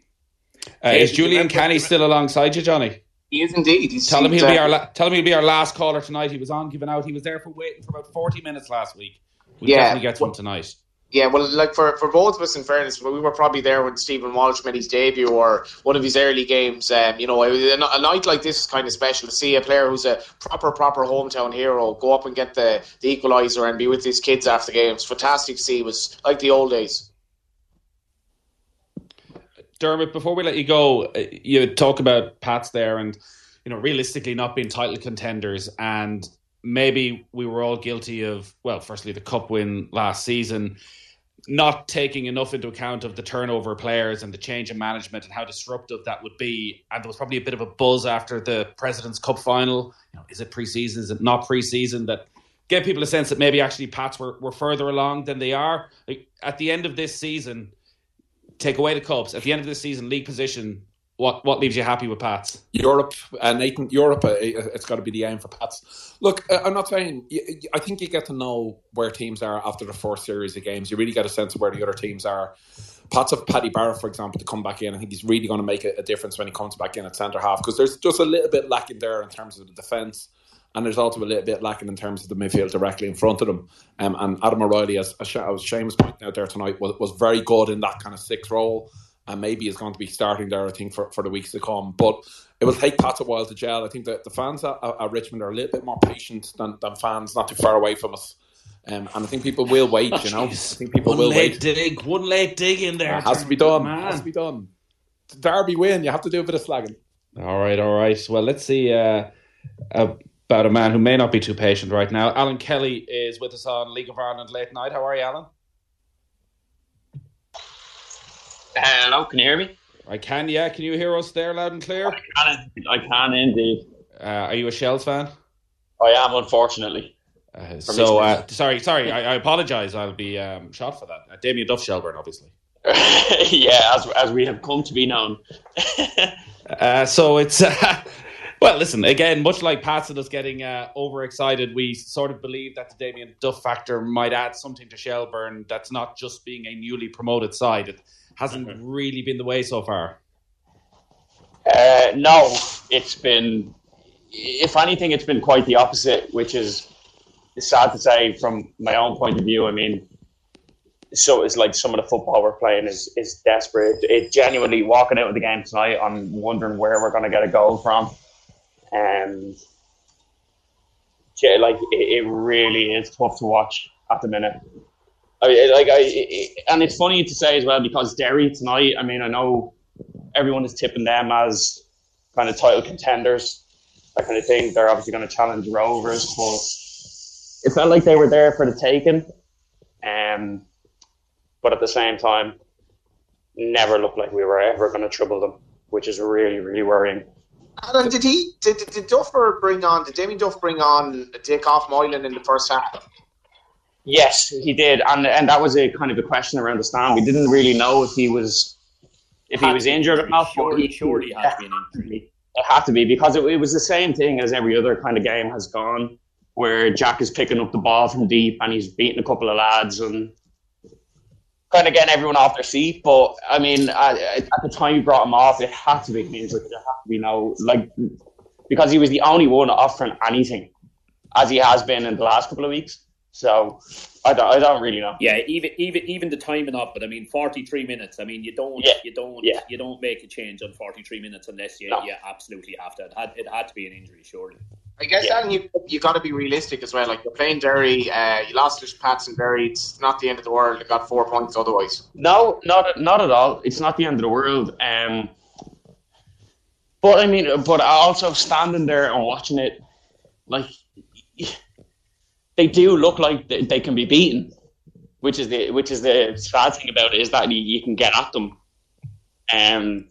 Uh, is Julian Canny still alongside you, Johnny? He is indeed. He's tell him he'll uh, be our la- tell him he'll be our last caller tonight. He was on giving out. He was there for waiting for about forty minutes last week. We'll yeah, definitely get to him tonight. Yeah, well, like for, for both of us, in fairness, we were probably there when Stephen Walsh made his debut or one of his early games. Um, you know, a, a, night like this is kind of special to see a player who's a proper, proper hometown hero go up and get the, the equaliser and be with his kids after games. Fantastic to see. It was like the old days. Dermot, before we let you go, uh, you talk about Pats there and, you know, realistically not being title contenders. And maybe we were all guilty of, well, firstly, the cup win last season, not taking enough into account of the turnover players and the change in management and how disruptive that would be. And there was probably a bit of a buzz after the President's Cup final. You know, is it preseason? Is it not preseason? That gave people a sense that maybe actually Pats were, were further along than they are. Like, at the end of this season, take away the cups at the end of the season, league position. What what leaves you happy with Pats? Europe, uh, Nathan. Europe, uh, it's got to be the aim for Pats. Look, uh, I'm not saying. I think you get to know where teams are after the first series of games. You really get a sense of where the other teams are. Pats of Paddy Barrett, for example, to come back in. I think he's really going to make a, a difference when he comes back in at centre half because there's just a little bit lacking there in terms of the defence and there's also a little bit lacking in terms of the midfield directly in front of them. Um, and Adam O'Reilly, as, as Seamus pointing out there tonight, was, was very good in that kind of sixth role, and maybe is going to be starting there, I think, for, for the weeks to come. But it will take Pat a while to gel. I think that the fans at, at Richmond are a little bit more patient than, than fans not too far away from us. Um, and I think people will wait, oh, you know. Geez. I think people one will late wait. dig, one late dig in there. It has to be done. Man. It has to be done. Derby win. You have to do a bit of slagging. All right, all right. Well, let's see. Uh, uh, about a man who may not be too patient right now. Alan Kelly is with us on League of Ireland late night. How are you, Alan? Hello, can you hear me? I can, yeah. Can you hear us there loud and clear? I can, I can indeed. Uh, are you a Shels fan? I am, unfortunately. Uh, so, uh, sorry, sorry, I, I apologise. I'll be um, shot for that. Uh, Damien Duff Shelbourne, obviously. (laughs) yeah, as, as we have come to be known. (laughs) Uh, so it's (laughs) well, listen again. Much like Pat's and us getting uh, overexcited, we sort of believe that the Damien Duff factor might add something to Shelbourne. That's not just being a newly promoted side. It hasn't mm-hmm. really been the way so far. Uh, no, it's been. If anything, it's been quite the opposite, which is sad to say from my own point of view. I mean, so it's like some of the football we're playing is is desperate. It genuinely walking out of the game tonight, I'm wondering where we're going to get a goal from. And yeah, like it, it, really is tough to watch at the minute. I like I, it, and it's funny to say as well because Derry tonight. I mean, I know everyone is tipping them as kind of title contenders, that kind of thing. They're obviously going to challenge Rovers, but it felt like they were there for the taking. Um, but at the same time, never looked like we were ever going to trouble them, which is really, really worrying. And did he? Did, did Duffer bring on? Did Damien Duff bring on Dick off Moylan in the first half? Yes, he did, and and that was a kind of a question around the stand. We didn't really know if he was if he was injured or not. Surely, surely had to be an injury. It had to be because it, it was the same thing as every other kind of game has gone, where Jack is picking up the ball from deep and he's beating a couple of lads and kind of getting everyone off their seat. But I mean, at, at the time you brought him off, it had to be injury. There had to be no like because he was the only one offering anything, as he has been in the last couple of weeks. So I don't, I don't really know. Yeah, even even even the timing of but I mean, forty three minutes. I mean, you don't yeah. you don't yeah. you don't make a change on forty three minutes unless you, no. you absolutely have to. It had, it had to be an injury, surely. I guess yeah. Alan, you you got to be realistic as well. Like you're playing Derry, uh, you lost to Pats and Derry. It's not the end of the world. You got four points otherwise. No, not not at all. It's not the end of the world. Um, but I mean, but also standing there and watching it, like they do look like they, they can be beaten, which is the which is the sad thing about it is that you, you can get at them. Um,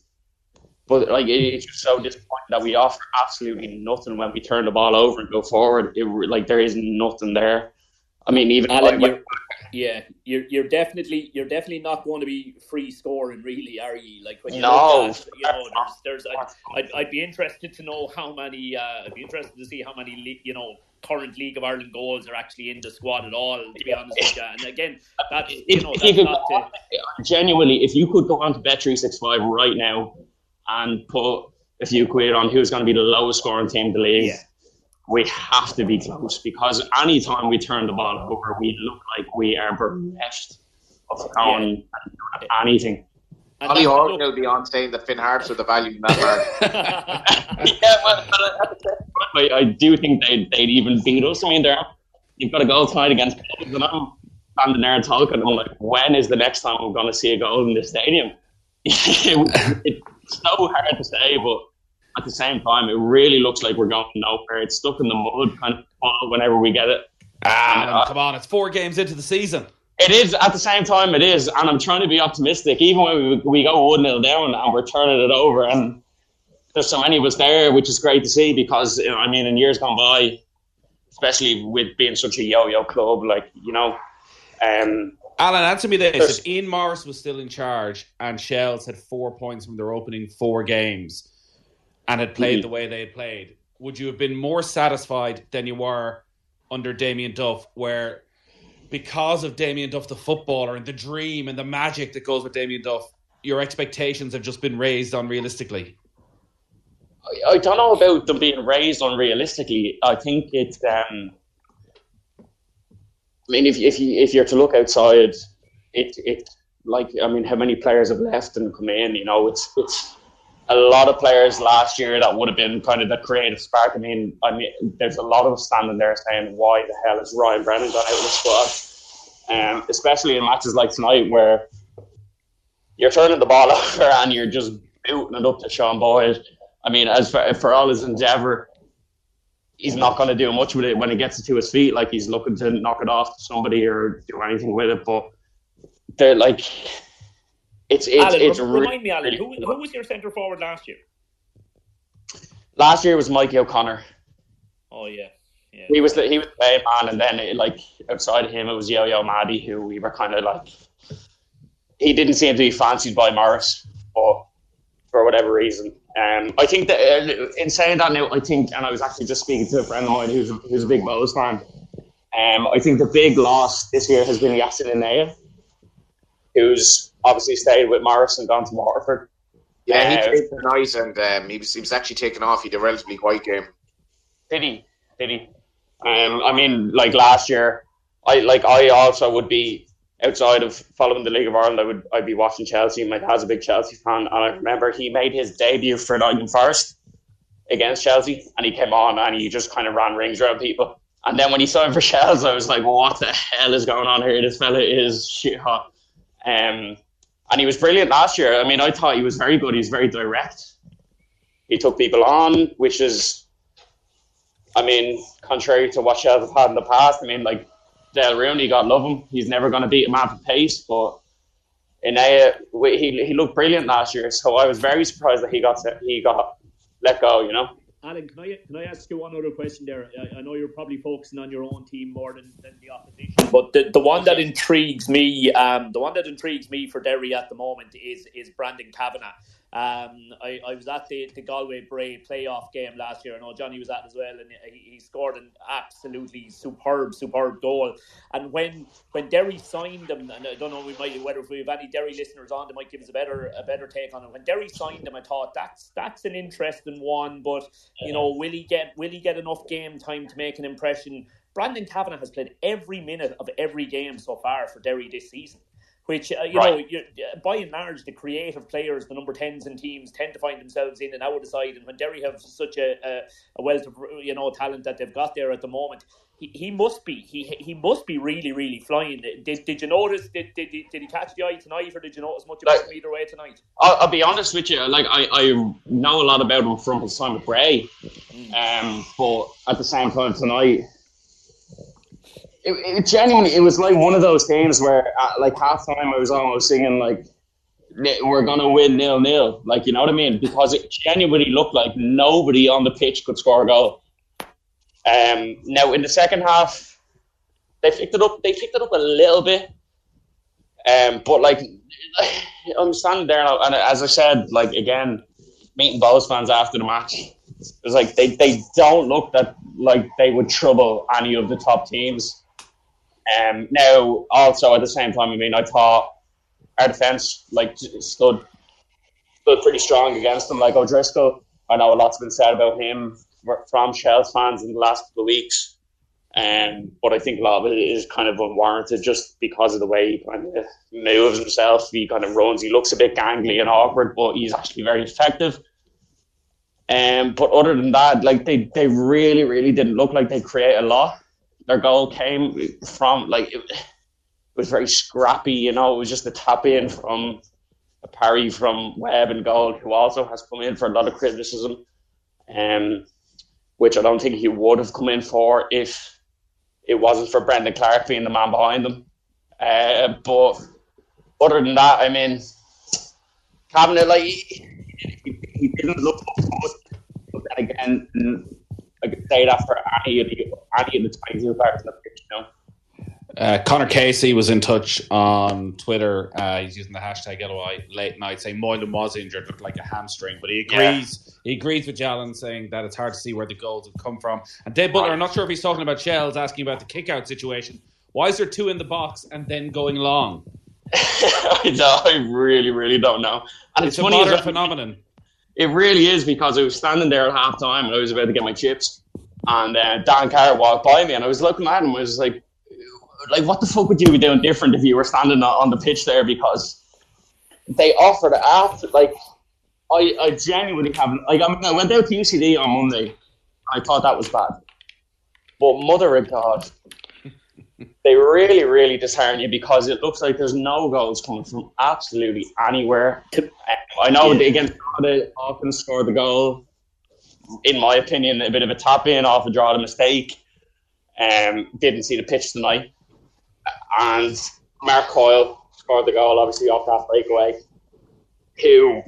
but like it's just so disappointing that we offer absolutely nothing when we turn the ball over and go forward. It, like there is nothing there. I mean, even Alan, like, you're, yeah, you're you're definitely you're definitely not going to be free scoring, really, are you? Like when you no, at, you know, there's, there's I'd, I'd, I'd, be interested to know how many. Uh, I'd be interested to see how many you know current League of Ireland goals are actually in the squad at all. To be honest with you, and again, that's you know, that's not to... genuinely, if you could go on to Bet three six five right now and put a few quid on who's going to be the lowest scoring team in the league. Yeah. We have to be close because anytime we turn the ball over, we look like we are bereft of going yeah. anything. And Ollie Horgan will be on saying that Finn Harps are the value in that (laughs) (laughs) yeah, well, I, I, do think they'd, they'd even beat us. I mean, they're, you've got a goal tonight against Cubs, and I'm standing there talking. I'm like, when is the next time we're going to see a goal in this stadium? (laughs) it, so hard to say, but at the same time, it really looks like we're going nowhere. It's stuck in the mud kind of whenever we get it. Ah, uh, come on, it's four games into the season. It is at the same time. It is, and I'm trying to be optimistic. Even when we, we go one 0 down and we're turning it over, and there's so many of us there, which is great to see. Because you know, I mean, in years gone by, especially with being such a yo-yo club, like you know, um, Alan, answer me this: If Ian Morris was still in charge and Shels had four points from their opening four games and had played mm-hmm. the way they had played, would you have been more satisfied than you were under Damien Duff, where because of Damien Duff, the footballer, and the dream and the magic that goes with Damien Duff, your expectations have just been raised unrealistically? I, I don't know about them being raised unrealistically. I think it's. Um, I mean, if if you if you're to look outside, it it like I mean, how many players have left and come in? You know, it's it's a lot of players last year that would have been kind of the creative spark. I mean, I mean, there's a lot of us standing there saying, "Why the hell is Ryan Brennan gone out of the squad?" Um, especially in matches like tonight where you're turning the ball (laughs) over and you're just booting it up to Sean Boyd. I mean, as for, for all his endeavour, he's not going to do much with it when it gets it to his feet. Like he's looking to knock it off to somebody or do anything with it. But they're like, it's it's Alan, it's rem- really, remind me, Alan, who, who was your centre forward last year? last year was Mikey O'Connor. Oh yeah, yeah. He was the he was the main man, and then it, like outside of him, it was Yoyo Mahdy, who we were kind of like. He didn't seem to be fancied by Morris, but for whatever reason, um, I think that uh, in saying that now, I think, and I was actually just speaking to a friend of mine who's a, who's a big Bohs fan. Um, I think the big loss this year has been Yassine En-Neyah, who's obviously stayed with Morris and gone to Waterford. Yeah, he Uh, played tonight, and um, he was he was actually taken off. He had a relatively quiet game. Did he? Did he? Um, I mean, like last year, I like I also would be outside of following the League of Ireland. I would I'd be watching Chelsea. My dad's a big Chelsea fan, and I remember he made his debut for Nottingham Forest against Chelsea, and he came on and he just kind of ran rings around people. And then when he signed for Chelsea, I was like, "What the hell is going on here? This fella is shit hot." Um, and he was brilliant last year. I mean, I thought he was very good. He's very direct. He took people on, which is I mean, contrary to what Chelsea have had in the past, I mean, like Dayle Rooney, God love him, he's never going to beat a man for pace. But En-Neyah, he he looked brilliant last year, so I was very surprised that he got he got let go. You know. Alan, can I can I ask you one other question there? I, I know you're probably focusing on your own team more than, than the opposition, but the, the one that intrigues me, um, the one that intrigues me for Derry at the moment is is Brandon Kavanagh. Um, I, I was at the, the Galway Bray playoff game last year. I know Johnny was at as well, and he, he scored an absolutely superb, superb goal. And when when Derry signed him, and I don't know we might whether if we have any Derry listeners on, they might give us a better a better take on it. When Derry signed him, I thought that's that's an interesting one, but you know, will he get will he get enough game time to make an impression? Brandon Kavanagh has played every minute of every game so far for Derry this season which uh, you Right. know, you, by and large, the creative players, the number tens in teams, tend to find themselves in and out of the side. And when Derry have such a, a, a wealth of you know talent that they've got there at the moment, he, he must be he he must be really really flying. Did, did you notice? Did, did did he catch the eye tonight, or did you notice much about Like- him either way tonight? I'll, I'll be honest with you. Like I, I know a lot about him from his time at Bray, um, but at the same time tonight, it, it genuinely it was like one of those games where at like half time I was almost singing like we're gonna win nil nil. Like you know what I mean? Because it genuinely looked like nobody on the pitch could score a goal. Um, now in the second half, they picked it up. They picked it up a little bit. Um, but like, (sighs) I'm standing there and as I said, like again, meeting Bohs fans after the match, it was like they, they don't look that like they would trouble any of the top teams. Um, now also at the same time, I mean, I thought our defense like stood stood pretty strong against them. Like O'Driscoll, I know a lot's been said about him from Shels fans in the last couple of weeks. Um, but I think a lot of it is kind of unwarranted just because of the way he kind of moves himself. He kind of runs. He looks a bit gangly and awkward, but he's actually very effective. Um, but other than that, like they, they really, really didn't look like they create a lot. Their goal came from like it, was very scrappy. You know, it was just a tap in from a parry from Webb and Gold, who also has come in for a lot of criticism. Um, which I don't think he would have come in for if it wasn't for Brendan Clarke being the man behind him. Uh, but other than that, I mean, Kavanagh, like, he, he, didn't look good. But then again, I could say that for any of the, any of the 22 players in the pitch, you know. Uh, Connor Casey was in touch on Twitter. Uh, he's using the hashtag LOI late night, saying Moylan was injured, looked like a hamstring, but he agrees. He agrees with Jalen, saying that it's hard to see where the goals have come from. And Dave Butler, I'm not sure if he's talking about Shels, asking about the kick out situation. Why is there two in the box and then going long? (laughs) I, don't- I really, really don't know. And It's it's, a modern phenomenon. It really is because I was standing there at half time and I was about to get my chips. And uh, Dan Carr walked by me and I was looking at him. And I was like, like, what the fuck would you be doing different if you were standing on- the pitch there? Because they offered after, like, I, I genuinely haven't, like, I, mean, I went out to UCD on Monday. I thought that was bad. But mother of God, they really, really dishearten you because it looks like there's no goals coming from absolutely anywhere. I know Yeah. against Canada, Hawkins scored the goal. In my opinion, a bit of a tap in off a draw, a mistake. Um, didn't see the pitch tonight. And Mark Coyle scored the goal, obviously, off that breakaway. who,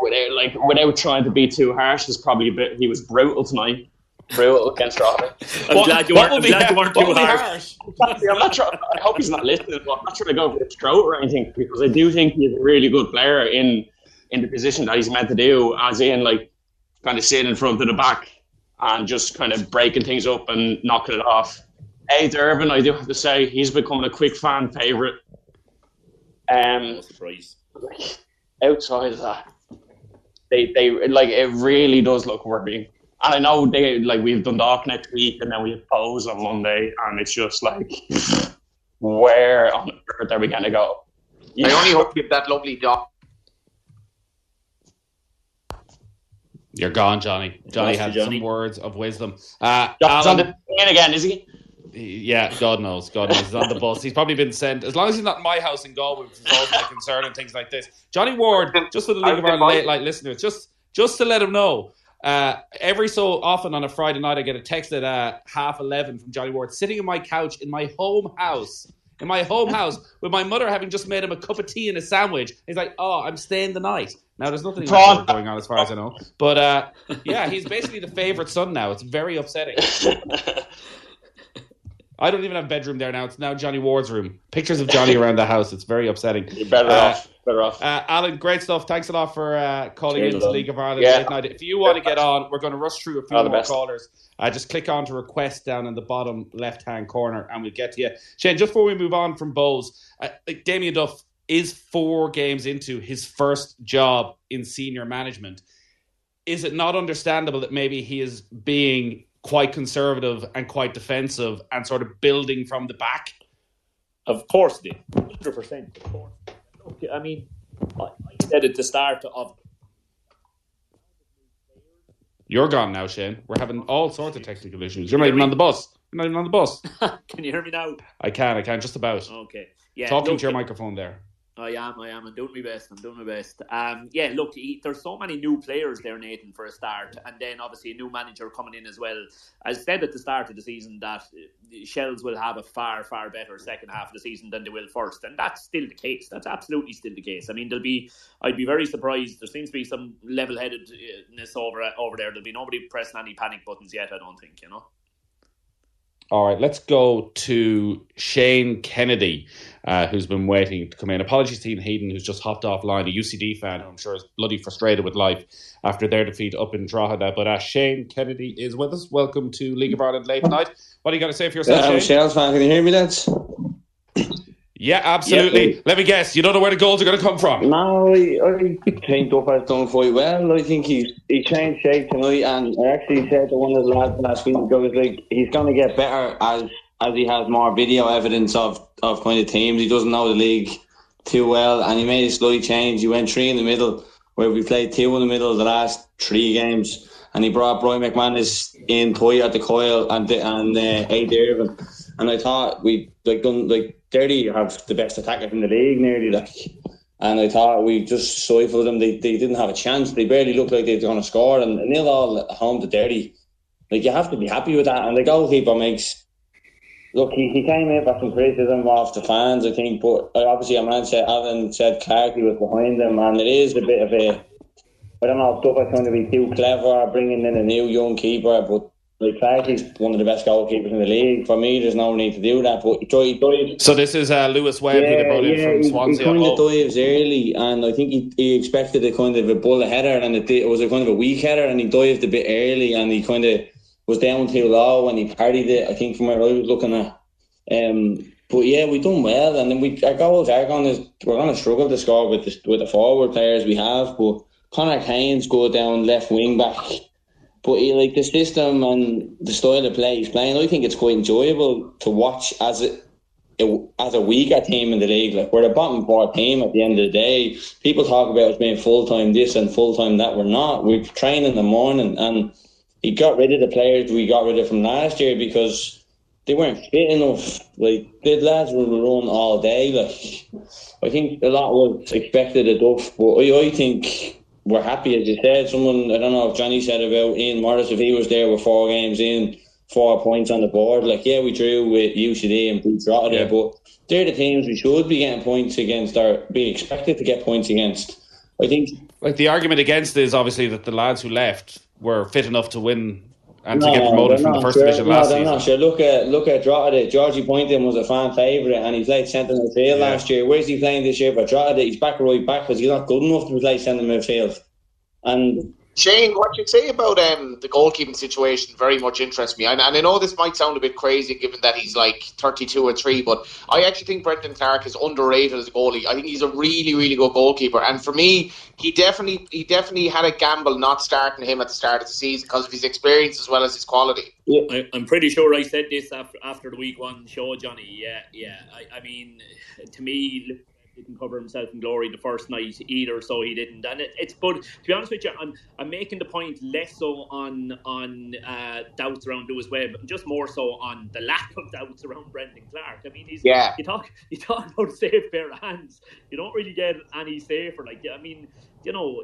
without like without trying to be too harsh, is probably a bit. He was brutal tonight. Brutal against Drogheda. I'm What- glad you weren't, would I'm be- glad you weren't what too would harsh. harsh? I'm not sure. I hope he's not listening. But I'm not trying to go for his throat or anything because I do think he's a really good player in in the position that he's meant to do, as in like kind of sitting in front of the back and just kind of breaking things up and knocking it off. Aodh Dervin, I do have to say, he's becoming a quick fan favourite. Um, outside of that, they they like it really does look worrying. And I know they like we've done Dundalk next week, and then we have Bohs on Monday, and it's just like, where on earth are we going to go? I only hope you have that lovely dog. You're gone, Johnny. Johnny Lost you, had Johnny. some words of wisdom. Uh, John's on the plane again, is he? yeah, God knows. God knows. He's on the bus. He's probably been sent, as long as he's not in my house in Galway, which is always my concern and things like this. Johnny Ward, just for the League of Ireland late night listeners, just just to let him know, uh, every so often on a Friday night, I get a text at uh, half 11 from Johnny Ward sitting on my couch in my home house. In my home house, (laughs) with my mother having just made him a cup of tea and a sandwich. He's like, "Oh, I'm staying the night." Now, there's nothing like going on as far as I know. But uh, yeah, he's basically the favorite son now. It's very upsetting. (laughs) I don't even have a bedroom there now. It's now Johnny Ward's room. Pictures of Johnny around the house. It's very upsetting. You're better Uh, off. Better off. Uh, Alan, great stuff. Thanks a lot for uh, calling Cheers, into. League of Ireland Yeah. late night. If you want to get on, we're going to rush through a few All more callers. Uh, just click on to request down in the bottom left hand corner and we'll get to you. Shane, just before we move on from Bowes, uh, like Damien Duff is four games into his first job in senior management. Is it not understandable that maybe he is being quite conservative and quite defensive and sort of building from the back? Of course, they. Hundred percent. Of course. Look, I mean, I I said at the start of You're gone now, Shane. We're having all sorts of technical issues. You're not even on the bus. You're not even on the bus. (laughs) Can you hear me now? I can, I can, just about. Okay. Yeah. Talking look, to your microphone there. I am, I am. I'm doing my best. I'm doing my best. Um, yeah, look, he, there's so many new players there, Nathan, for a start, and then obviously a new manager coming in as well. I said at the start of the season that Shels will have a far, far better second half of the season than they will first, and that's still the case. That's absolutely still the case. I mean, there'll be. I'd be very surprised. There seems to be some level-headedness over over there. There'll be nobody pressing any panic buttons yet. I don't think. You know. All right, let's go to Shane Kennedy, uh, who's been waiting to come in. Apologies to Ian Hayden, who's just hopped offline, a UCD fan who I'm sure is bloody frustrated with life after their defeat up in Drogheda. But uh, Shane Kennedy is with us. Welcome to League of Ireland late night. What do you got to say for yourself, I'm Shane? Fan. Can you hear me, lads? Yeah, absolutely. Let me guess. You don't know where the goals are going to come from. No, I, I think Duff has done quite well. I think he's he changed shape tonight, and I actually said to one of the lads last week, I was like, he's going to get better as as he has more video evidence of of kind of teams. He doesn't know the league too well, and he made a slight change. He went three in the middle, where we played two in the middle of the last three games, and he brought Brian McManus in, Toy at the coil, and and uh, Aodh Dervin. And I thought we like done like Derry have the best attacker in the league nearly like and I thought we just stifled them. They, they didn't have a chance. They barely looked like they were going to score and nil all at home to Derry. Like you have to be happy with that. And the goalkeeper makes look. He, he came in for some criticism off the fans, I think. But uh, obviously, a man said Alan said Clarkey was behind them, and it is a bit of a. I don't know if Duff going to be too clever bringing in a new young keeper, but like Clarkey's one of the best goalkeepers in the league. For me, there's no need to do that. But he tried, he tried So this is uh, Lewis Webb, who they brought in from Swansea. he kind Oh, of dives early, and I think he, he expected a kind of a bullet header, and it, it was a kind of a weak header, and he dived a bit early, and he kind of was down too low, and he parried it. I think from where I was looking at. Um, but yeah, we done well, and then we our goals are going to we're going to struggle to score with the with the forward players we have, but Connor Kane's go down left wing back. But he, like the system and the style of play he's playing, I think it's quite enjoyable to watch as it as a weaker team in the league. Like we're the bottom four team at the end of the day. People talk about us being full time this and full time that. We're not. We train in the morning, and he got rid of the players we got rid of from last year because they weren't fit enough. Like the lads will run all day. Like I think a lot was expected of Duff, but I, I think we're happy as you said. Someone I don't know if Johnny said about Ian Morris if he was there with four games in. four points on the board. Like, yeah, we drew with UCD and beat Drogheda, Yeah. but they're the teams we should be getting points against or be expected to get points against. I think Like the argument against is obviously that the lads who left were fit enough to win and to No, get promoted from the first sure. division no, last season. Sure. Look at look at Drogheda. Georgie Poynton was a fan favourite, and he played centre midfield Yeah. last year. Where's he playing this year? But Drogheda, he's back right back because he's not good enough to play centre midfield. And Shane, what you say about um, the goalkeeping situation very much interests me. And, and I know this might sound a bit crazy given that he's like 32 or 3, but I actually think Brendan Clarke is underrated as a goalie. I think he's a really, really good goalkeeper. And for me, he definitely he definitely had a gamble not starting him at the start of the season because of his experience as well as his quality. I, I'm pretty sure I said this after after the week one show, Johnny. Yeah, yeah. I, I mean, to me, Liverpool didn't cover himself in glory the first night either, so he didn't. And it, it's but to be honest with you, I'm I'm making the point less so on on uh, doubts around Lewis Webb, just more so on the lack of doubts around Brendan Clarke. I mean, he's Yeah. You talk (laughs) you talk about safe pair of hands. You don't really get any safer. Like I mean, you know.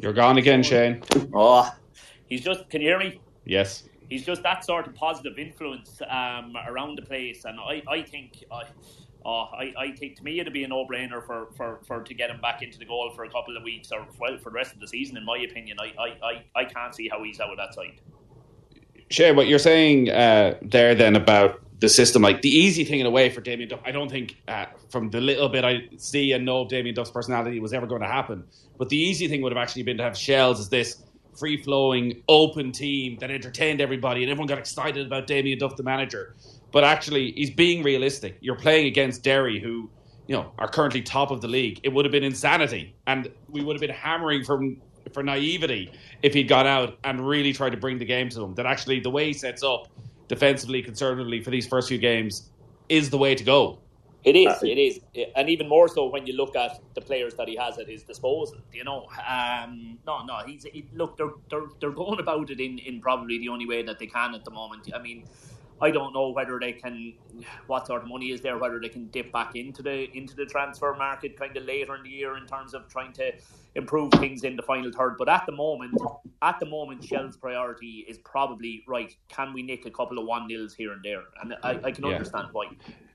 You're gone again, Shane. Oh, he's just. Can you hear me? Yes. He's just that sort of positive influence um, around the place, and I, I think, I, oh, I, I think to me it'd be a no-brainer for, for, for to get him back into the goal for a couple of weeks or well for the rest of the season. In my opinion, I, I, I, I can't see how he's out of that side. Shane, what you're saying uh, there then about the system, like the easy thing in a way for Damien Duff, I don't think uh, from the little bit I see and know of Damien Duff's personality was ever going to happen. But the easy thing would have actually been to have Shels as this free flowing, open team that entertained everybody and everyone got excited about Damien Duff, the manager. But actually, he's being realistic. You're playing against Derry, who you know are currently top of the league. It would have been insanity, and we would have been hammering from for naivety if he'd gone out and really tried to bring the game to them. That actually, the way he sets up defensively, conservatively for these first few games is the way to go. It is, it is, and even more so when you look at the players that he has at his disposal. You know, um, no, no, he's he, look, they're, they're they're going about it in, in probably the only way that they can at the moment. I mean, I don't know whether they can, what sort of money is there, whether they can dip back into the into the transfer market kind of later in the year in terms of trying to improve things in the final third. But at the moment, at the moment, Shell's priority is probably right. Can we nick a couple of one nils here and there? And I, I can Yeah. understand why.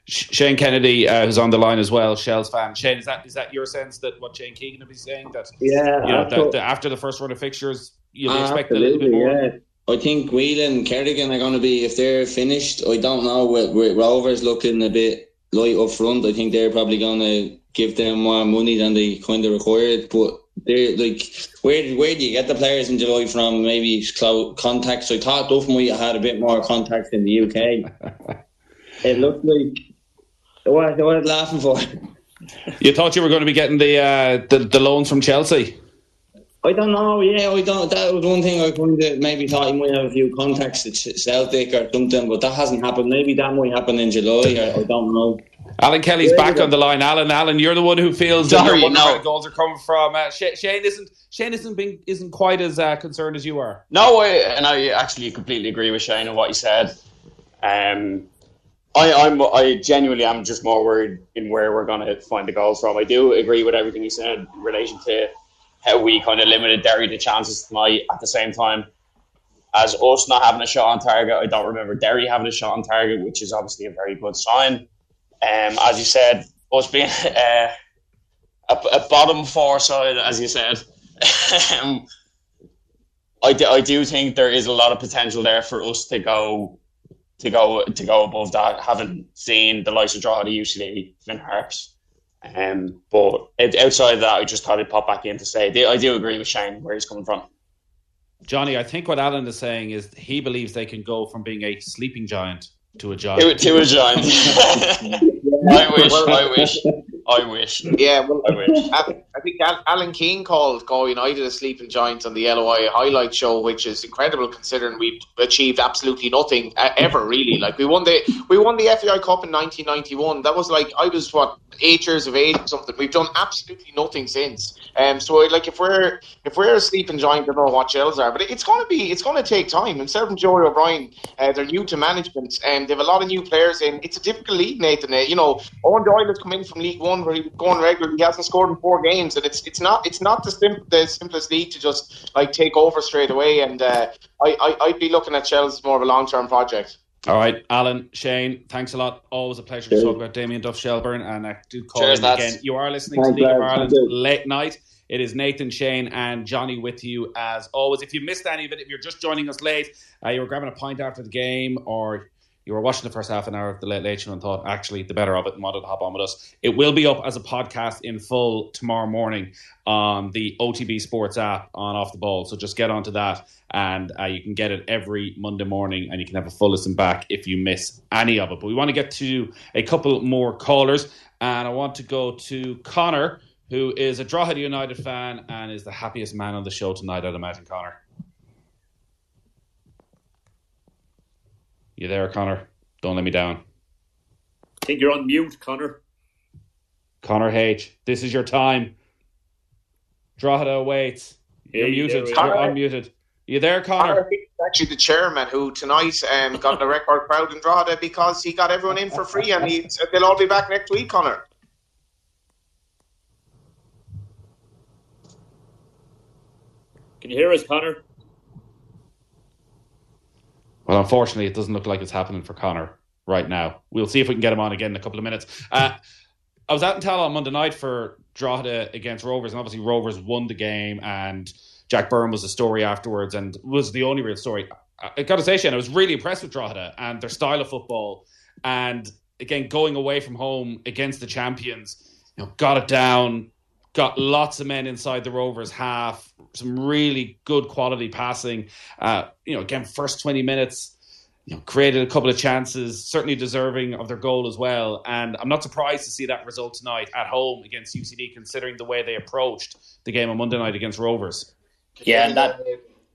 Sh- Shane Kennedy, uh, who's on the line as well, Shell's fan. Shane, is that is that your sense that what Shane Keegan will be saying that Yeah, you know that, that after the first run of fixtures you'll expect a little bit more? yeah. I think Whelan and Kerrigan are going to be, if they're finished, I don't know, with, with Rovers looking a bit light up front, I think they're probably going to give them more money than they kind of required. But they're like, where, where do you get the players in July from? Maybe it's close contacts. I thought Duff might have had a bit more contacts in the UK. (laughs) it looked like, what, what are you laughing for? You thought you were going to be getting the uh, the, the loans from Chelsea. I don't know. Yeah, I don't. That was one thing I kind of maybe thought he might have a few contacts at Celtic or something, but that hasn't happened. Maybe that might happen in July. Or, I don't know. Alan Kelly's back on the line. Alan, Alan, you're the one who feels that Sorry, you're no. where the goals are coming from. Uh, Sh- Shane isn't Shane isn't being, isn't quite as uh, concerned as you are. No, I, and I actually completely agree with Shane on what he said. Um, I, I'm, I genuinely am just more worried in where we're going to find the goals from. I do agree with everything he said in relation to how we kind of limited Derry to chances tonight. At the same time, as us not having a shot on target, I don't remember Derry having a shot on target, which is obviously a very good sign. Um, as you said, us being uh, a, a bottom four side, as you said. (laughs) um, I do, I do think there is a lot of potential there for us to go to go to go above that. Haven't seen the likes of Drogheda, UCD, Finn Harps, um, but out- outside of that, I just thought I'd pop back in to say I do agree with Shane where he's coming from. Johnny, I think what Alan is saying is he believes they can go from being a sleeping giant to a giant. To, to a giant. (laughs) I wish. I wish. (laughs) I wish. Yeah, well, I wish. (laughs) I, I think Alan Keane called Go United a sleeping giant on the LOI highlight show, which is incredible considering we've achieved absolutely nothing ever really. Like we won the we won the FAI Cup in 1991. That was like I was what eight years of age or something. We've done absolutely nothing since. Um, so like if we're if we're asleep and giant, I don't know what Shels are, but it's going to be it's going to take time. And certain Joey O'Brien, uh, they're new to management, and they have a lot of new players in. It's a difficult league, Nathan. Uh, you know, Eoin Doyle has come in from League One where he was going regular. He hasn't scored in four games, and it's it's not it's not the, sim- the simplest league to just like take over straight away. And uh, I, I I'd be looking at Shels more of a long term project. All right, Alan, Shane, thanks a lot. Always a pleasure to talk about Damien Duff Shelbourne, and I do call Cheers, him again. You are listening Thanks, to League of. Ireland late night. It is Nathan, Shane, and Johnny with you as always. If you missed any of it, if you're just joining us late, uh, you were grabbing a pint after the game, or you were watching the first half an hour of the Late Late Show and thought, actually, the better of it and wanted to hop on with us, it will be up as a podcast in full tomorrow morning on the OTB Sports app on Off the Ball. So just get onto that, and uh, you can get it every Monday morning, and you can have a full listen back if you miss any of it. But we want to get to a couple more callers, and I want to go to Connor, who is a Drogheda United fan and is the happiest man on the show tonight, I'd imagine, Connor. You there, Connor? Don't let me down. I think you're on mute, Connor. Connor H, this is your time. Drogheda awaits. You're Hey, muted. You're are. unmuted. You there, Connor Connor? Hickey is actually the chairman who tonight um, got the record crowd in Drogheda because he got everyone in for free and he, they'll all be back next week, Connor. Can you hear us, Connor? Well, unfortunately, it doesn't look like it's happening for Connor right now. We'll see if we can get him on again in a couple of minutes. Uh, I was out in Tallaght on Monday night for Drogheda against Rovers, and obviously Rovers won the game, and Jack Byrne was the story afterwards, and was the only real story. I, got to say, Shane, I was really impressed with Drogheda and their style of football, and again going away from home against the champions. You know, got it down, got lots of men inside the Rovers half, some really good quality passing. Uh, you know, again, first 20 minutes, you know, created a couple of chances, certainly deserving of their goal as well. And I'm not surprised to see that result tonight at home against UCD, considering the way they approached the game on Monday night against Rovers. Yeah, and that.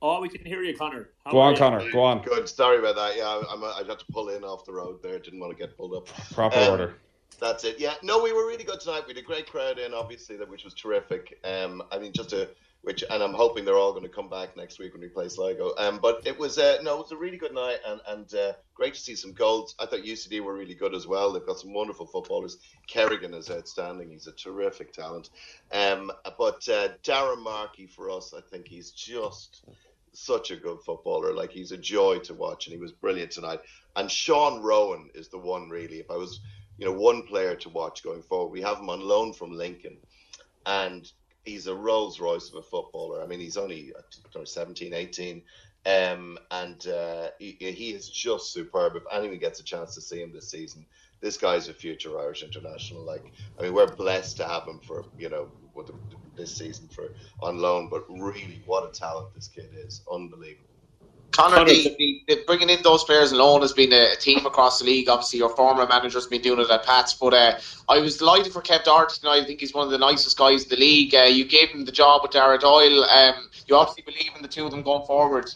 Oh, we can hear you, Connor. How Go on, you? Connor. Go on. Good. Sorry about that. Yeah, I, I'm, I had to pull in off the road there. Didn't want to get pulled up. Proper Um, order. That's it. Yeah. No, we were really good tonight. We had a great crowd in, obviously, that which was terrific. Um, I mean, just a which, and I'm hoping they're all going to come back next week when we play Sligo. Um, but it was uh, no, it was a really good night and and uh, great to see some goals. I thought UCD were really good as well. They've got some wonderful footballers. Kerrigan is outstanding. He's a terrific talent. Um, but uh, Darragh Markey for us, I think he's just such a good footballer. Like he's a joy to watch, and he was brilliant tonight. And Sean Roughan is the one really. If I was, you know, one player to watch going forward, we have him on loan from Lincoln, and he's a Rolls Royce of a footballer. I mean, he's only know, 17, 18. Um, and uh, he, he is just superb. If anyone gets a chance to see him this season, this guy's a future Irish international. Like, I mean, we're blessed to have him for you know the, this season for on loan. But really, what a talent this kid is! Unbelievable. Connor, Connor, the, the, the bringing in those players alone has been a, a theme across the league. Obviously, your former manager's been doing it at Pats, but uh, I was delighted for Kev Doherty tonight. I think he's one of the nicest guys in the league. Uh, you gave him the job with Dara Doyle. Um, you obviously believe in the two of them going forward.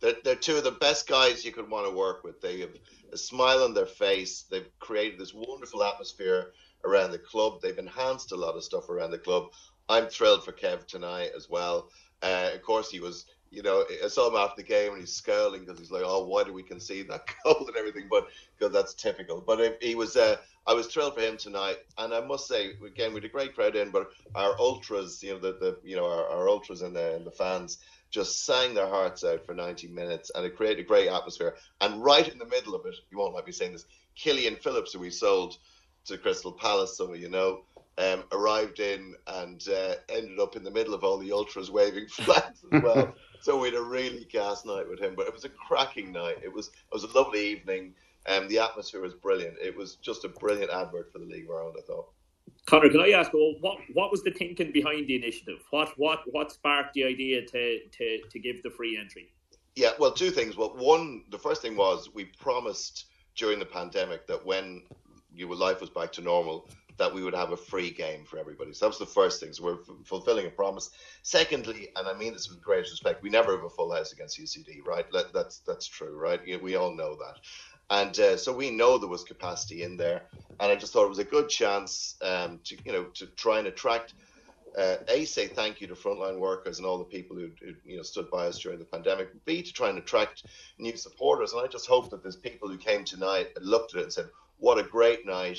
They're, they're two of the best guys you could want to work with. They have a smile on their face. They've created this wonderful atmosphere around the club. They've enhanced a lot of stuff around the club. I'm thrilled for Kev tonight as well. Uh, of course, he was, you know, I saw him after the game and he's scowling because he's like, oh, why did we concede that (laughs) goal and everything? But because that's typical. But he was, uh, I was thrilled for him tonight. And I must say, again, we had a great crowd in, but our ultras, you know, the, the you know, our, our ultras and the, and the fans just sang their hearts out for 90 minutes and it created a great atmosphere. And right in the middle of it, you won't like me saying this, Killian Phillips, who we sold to Crystal Palace, some of you know, um, arrived in and uh, ended up in the middle of all the ultras waving (laughs) flags as well. (laughs) so we had a really gas night with him, but it was a cracking night. It was it was a lovely evening. and the atmosphere was brilliant. It was just a brilliant advert for the League Ireland, I thought. Connor, can I ask, well, what what was the thinking behind the initiative? What what what sparked the idea to to, to give the free entry? Yeah, well, two things. Well, one, the first thing was we promised during the pandemic that when you know, life was back to normal, that we would have a free game for everybody. So that was the first thing. So we're f- fulfilling a promise. Secondly, and I mean this with great respect, we never have a full house against UCD, right? Let, that's that's true, right? We all know that. and uh, so we know there was capacity in there. And I just thought it was a good chance um, to you know to try and attract. Uh, a say thank you to frontline workers and all the people who, who, you know stood by us during the pandemic. B to try and attract new supporters, and I just hope that there's people who came tonight and looked at it and said, "What a great night!"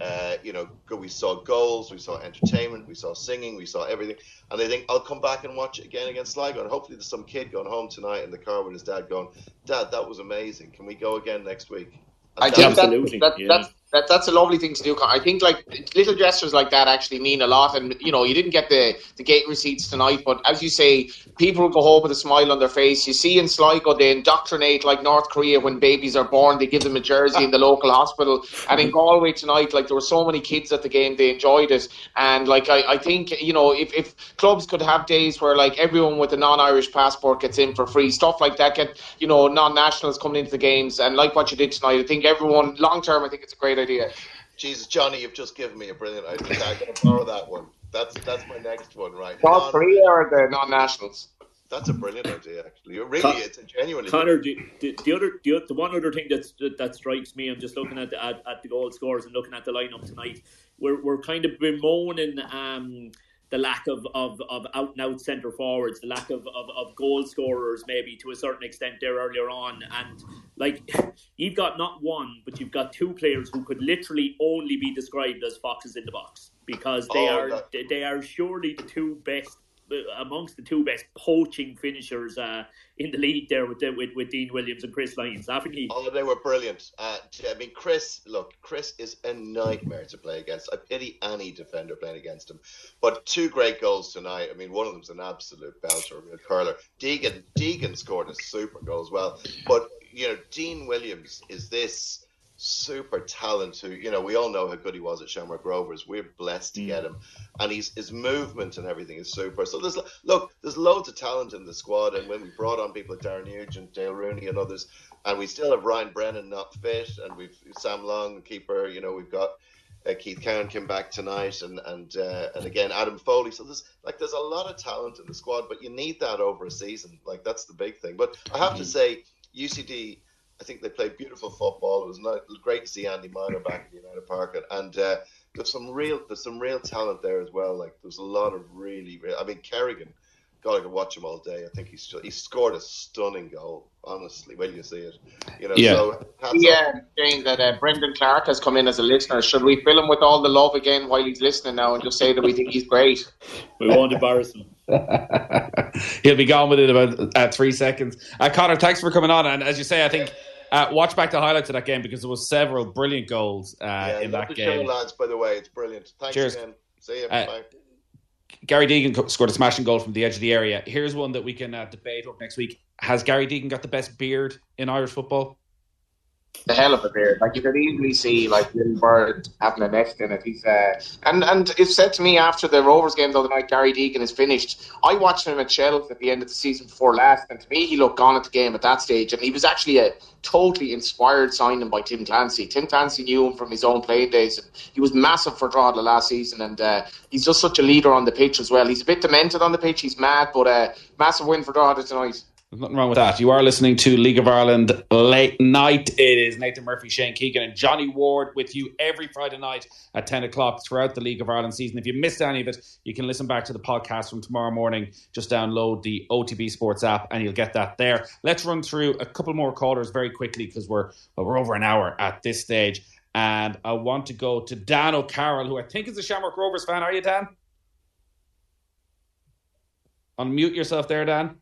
Uh, you know, we saw goals, we saw entertainment, we saw singing, we saw everything, and they think I'll come back and watch it again against Sligo. And hopefully, there's some kid going home tonight in the car with his dad, going, "Dad, that was amazing. Can we go again next week?" I think that, that, yeah. that's that, that's a lovely thing to do. I think like little gestures like that actually mean a lot. And you know, you didn't get the, the gate receipts tonight, but as you say, people go home with a smile on their face. You see in Sligo they indoctrinate like North Korea when babies are born. They give them a jersey in the local hospital. And in Galway tonight, like there were so many kids at the game, they enjoyed it. And like I, I think you know if, if clubs could have days where like everyone with a non-Irish passport gets in for free, stuff like that, get you know non-nationals coming into the games, and like what you did tonight, I think everyone long term, I think it's a great idea. Jesus, Johnny, you've just given me a brilliant idea. I'm going to borrow that one. That's that's my next one, right? North three are the non-nationals? That's a brilliant idea, actually. It really, Con- it's a genuinely. Connor, the, the, the, other, the, the one other thing that's, that, that strikes me, I'm just looking at the, at, at the goal scores and looking at the lineup tonight. We're we're kind of bemoaning um, the lack of, of, of out and out centre forwards, the lack of, of, of goal scorers, maybe to a certain extent there earlier on. And like you've got not one, but you've got two players who could literally only be described as foxes in the box because they oh, are that... they are surely the two best amongst the two best poaching finishers uh, in the league there with, with with Dean Williams and Chris Lyons, haven't you? Oh, they were brilliant. Uh, I mean, Chris, look, Chris is a nightmare to play against. I pity any defender playing against him. But two great goals tonight. I mean, one of them's an absolute belter, a real curler. Deegan, Deegan scored a super goal as well. But you know, Dean Williams is this super talent who, you know, we all know how good he was at Shamrock Rovers. We're blessed to mm. get him. And he's, his movement and everything is super. So there's, look, there's loads of talent in the squad. And when we brought on people like Darren Nugent, Dayle Rooney, and others, and we still have Ryan Brennan not fit, and we've Sam Long, keeper, you know, we've got. Uh, Keith Cowan came back tonight, and and uh, and again Adam Foley. So there's like there's a lot of talent in the squad, but you need that over a season. Like that's the big thing. But I have to mm. say, UCD I think they played beautiful football. It was not, great to see Andy Myler back in the United Park, and uh, there's some real there's some real talent there as well. Like there's a lot of really, real, I mean Kerrigan. God, I could watch him all day. I think he's he scored a stunning goal. Honestly, when you see it, you know. Yeah. So, yeah, saying that uh, Brendan Clarke has come in as a listener. Should we fill him with all the love again while he's listening now, and just say that we think he's great? (laughs) we won't embarrass him. (laughs) He'll be gone within about uh, three seconds. Uh, Connor, thanks for coming on. And as you say, I think uh, watch back the highlights of that game because there was several brilliant goals uh, yeah, in that game. Show, lads, by the way, it's brilliant. Thanks Cheers. again. See you. Uh, Bye. Gary Deegan scored a smashing goal from the edge of the area. Here's one that we can uh, debate up next week. Has Gary Deegan got the best beard in Irish football? The hell of a beard. Like you could easily see like little bird having a nest in it. He's uh, and and it said to me after the Rovers game the other night, Gary Deegan is finished. I watched him at Shels at the end of the season before last, and to me he looked gone at the game at that stage, and he was actually a totally inspired signing by Tim Clancy. Tim Clancy knew him from his own playing days, and he was massive for Drogheda last season, and uh, he's just such a leader on the pitch as well. He's a bit demented on the pitch. He's mad, but uh, massive win for Drogheda tonight. There's nothing wrong with that. You are listening to League of Ireland late night. It is Nathan Murphy, Shane Keegan, and Johnny Ward with you every Friday night at 10 o'clock throughout the League of Ireland season. If you missed any of it, you can listen back to the podcast from tomorrow morning. Just download the OTB Sports app and you'll get that there. Let's run through a couple more callers very quickly because we're, well, we're over an hour at this stage. And I want to go to Dan O'Carroll, who I think is a Shamrock Rovers fan. Are you, Dan? Unmute yourself there, Dan.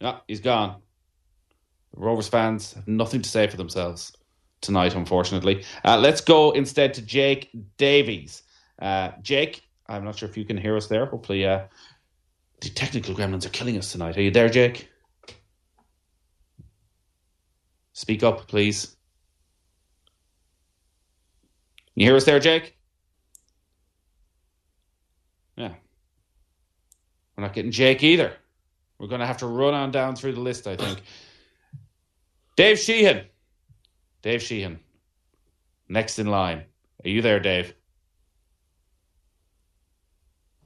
Yeah, he's gone. The Rovers fans have nothing to say for themselves tonight, unfortunately. Uh, let's go instead to Jake Davies. Uh, Jake, I'm not sure if you can hear us there. Hopefully, uh, the technical gremlins are killing us tonight. Are you there, Jake? Speak up, please. You hear us there, Jake? Yeah. We're not getting Jake either. We're going to have to run on down through the list, I think. Dave Sheehan. Dave Sheehan. Next in line. Are you there, Dave?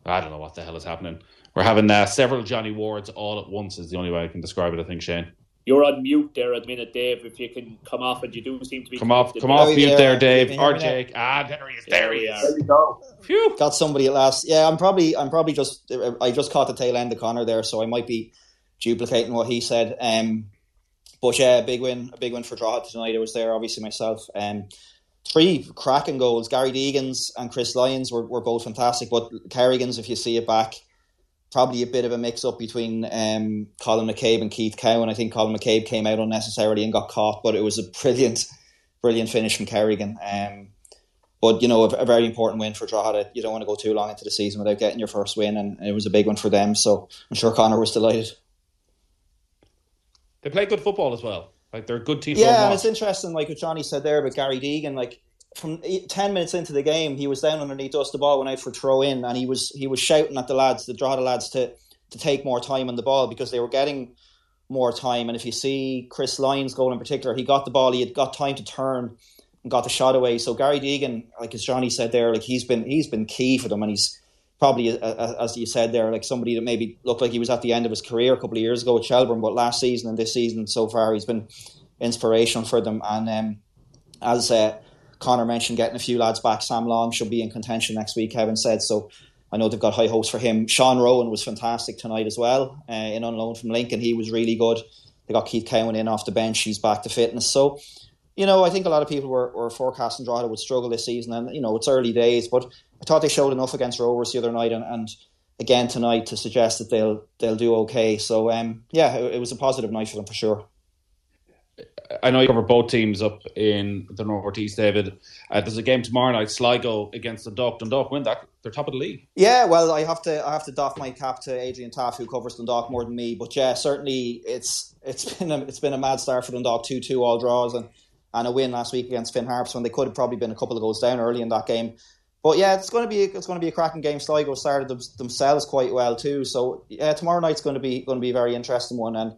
I don't know what the hell is happening. We're having uh, several Johnny Wards all at once, is the only way I can describe it, I think, Shane. You're on mute there at the minute, Dave. If you can come off, and you do seem to be come off, come off mute there, Dave. Or Jake. Ah, there he is. There he is. There we go. Phew. Got somebody at last. Yeah, I'm probably, I'm probably just, I just caught the tail end of Connor there, so I might be duplicating what he said. Um, but yeah, a big win, a big win for Drogheda tonight. I was there, obviously myself. Um, three cracking goals. Gary Deegan's and Chris Lyons were, were both fantastic, but Kerrigan's, if you see it back, probably a bit of a mix up between um, Colin McCabe and Keith Cowan. I think Colin McCabe came out unnecessarily and got caught, but it was a brilliant, (laughs) brilliant finish from Kerrigan. Um, but you know, a, a, very important win for Drogheda. You don't want to go too long into the season without getting your first win, and it was a big one for them. So I'm sure Connor was delighted. They play good football as well. Like they're a good team. Yeah, and it's interesting, like what Johnny said there about Gary Deegan. Like from ten minutes into the game, he was down underneath us. The ball went out for throw in, and he was he was shouting at the lads, the Drogheda lads, to to take more time on the ball because they were getting more time. And if you see Chris Lyons' goal in particular, he got the ball, he had got time to turn and got the shot away. So Gary Deegan, like as Johnny said there, like he's been he's been key for them, and he's probably as you said there, like somebody that maybe looked like he was at the end of his career a couple of years ago at Shelbourne, but last season and this season so far, he's been inspirational for them. And um, as uh, Connor mentioned, getting a few lads back, Sam Long should be in contention next week. Kevin said so. I know they've got high hopes for him. Sean Roughan was fantastic tonight as well, uh, in on loan from Lincoln. He was really good. They got Keith Cowan in off the bench. He's back to fitness. So you know, I think a lot of people were, were forecasting Drogheda would struggle this season, and you know, it's early days, but I thought they showed enough against Rovers the other night, and, and again tonight to suggest that they'll they'll do okay. So um, yeah, it, it was a positive night for them for sure. I know you cover both teams up in the northeast, David. Uh, there's a game tomorrow night, Sligo against Dundalk. Dundalk win that; they're top of the league. Yeah, well, I have to I have to doff my cap to Adrian Taff, who covers Dundalk more than me. But yeah, certainly it's it's (laughs) been a, it's been a mad start for Dundalk, two two all draws, and and a win last week against Finn Harps when they could have probably been a couple of goals down early in that game. But yeah, it's going to be it's going to be a cracking game. Sligo started them, themselves quite well too, so yeah, tomorrow night's going to be going to be a very interesting one. And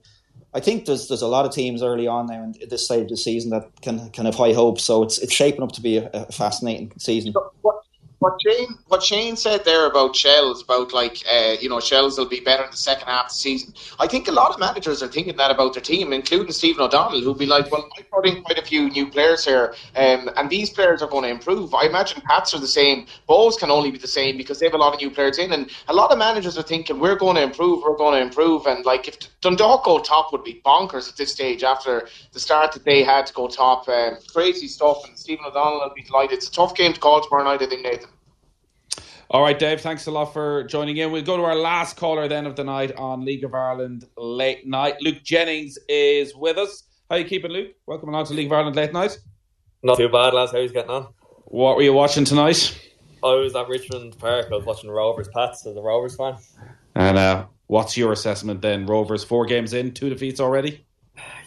I think there's there's a lot of teams early on now in this side of the season that can can have high hopes. So it's it's shaping up to be a, a fascinating season. What, what Shane what Shane said there about Shels about like uh, you know Shels will be better in the second half of the season. I think a lot of managers are thinking that about their team, including Stephen O'Donnell, who'll be like, well, I brought in quite a few new players here, um, and these players are going to improve. I imagine Pats are the same. Bohs can only be the same because they have a lot of new players in, and a lot of managers are thinking we're going to improve, we're going to improve, and like if Dundalk go top would be bonkers at this stage after the start that they had to go top. Um, crazy stuff, and Stephen O'Donnell will be delighted. It's a tough game to call tomorrow night, I think, Nathan. All right, Dave, thanks a lot for joining in. We'll go to our last caller then of the night on League of Ireland Late Night. Luke Jennings is with us. How you keeping, Luke? Welcome along to League of Ireland Late Night. Not too bad, lads. How are you getting on? What were you watching tonight? I was at Richmond Park. I was watching Rovers Pats as a Rovers fan. And uh, what's your assessment then? Rovers four games in, two defeats already.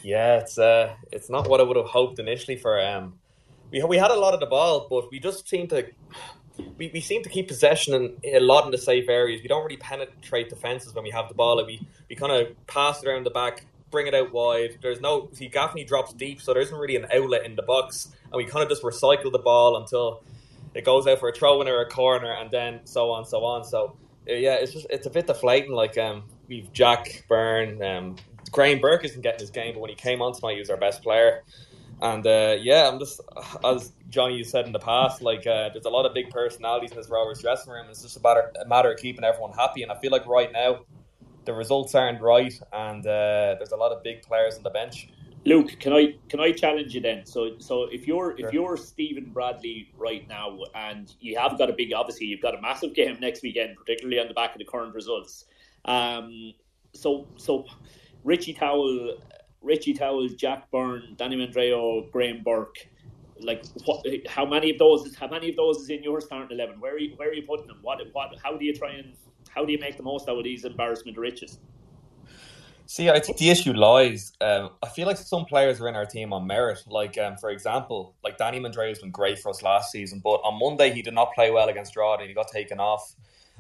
Yeah, it's uh, it's not what I would have hoped initially for. Um, we we had a lot of the ball, but we just seemed to we, we seem to keep possession in, a lot in the safe areas. We don't really penetrate defenses when we have the ball. We, we kind of pass it around the back, bring it out wide. There's no see Gaffney drops deep, so there isn't really an outlet in the box, and we kind of just recycle the ball until it goes out for a throw in or a corner, and then so on, so on. So uh, yeah, it's just it's a bit deflating. Like um, we've Jack Byrne, um, Graham Burke isn't getting his game, but when he came on tonight, he was our best player. And uh, yeah, I'm just as Johnny you said in the past, like uh, there's a lot of big personalities in this Rovers dressing room. It's just a matter a matter of keeping everyone happy. And I feel like right now the results aren't right, and uh, there's a lot of big players on the bench. Luke, can I can I challenge you then? So so if you're sure. if you're Stephen Bradley right now, and you have got a big, obviously you've got a massive game next weekend, particularly on the back of the current results. Um, so so Richie Towell Richie Towell, Jack Byrne, Danny Mandroiu, Graham Burke. Like, what, how many of those? How many of those is in your starting eleven? Where are you, where are you putting them? What, what? How do you try and how do you make the most out of these embarrassment riches? See, I think the issue lies. Um, I feel like some players are in our team on merit. Like, um, for example, like Danny Mandroiu has been great for us last season, but on Monday he did not play well against Drogheda he got taken off.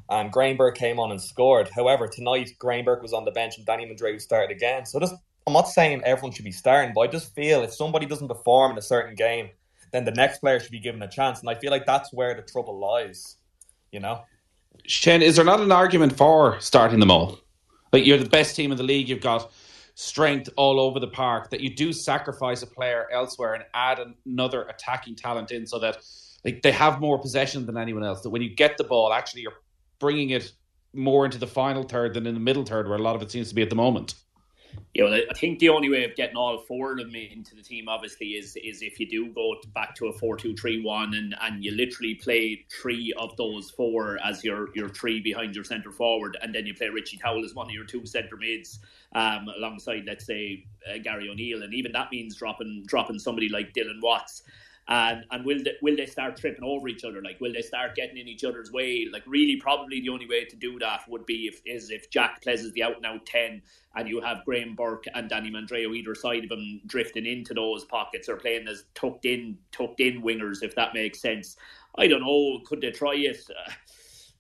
And Burke came on and scored. However, tonight Burke was on the bench and Danny Mandroiu started again. So just I'm not saying everyone should be starting, but I just feel if somebody doesn't perform in a certain game, then the next player should be given a chance. And I feel like that's where the trouble lies, you know? Shane, is there not an argument for starting them all? Like you're the best team in the league. You've got strength all over the park that you do sacrifice a player elsewhere and add another attacking talent in so that like, they have more possession than anyone else. That when you get the ball, actually you're bringing it more into the final third than in the middle third, where a lot of it seems to be at the moment. Yeah, well, I think the only way of getting all four of them into the team, obviously, is is if you do go back to a four-two-three-one, and and you literally play three of those four as your your three behind your centre forward, and then you play Richie Towell as one of your two centre mids, um, alongside let's say uh, Gary O'Neill, and even that means dropping dropping somebody like Dylan Watts and and will they, will they start tripping over each other? Like, will they start getting in each other's way? Like, really, probably the only way to do that would be if is if Jack plays as the out and out ten, and you have Graham Burke and Danny Mandroiu either side of him drifting into those pockets or playing as tucked in tucked in wingers, if that makes sense. I don't know. Could they try it?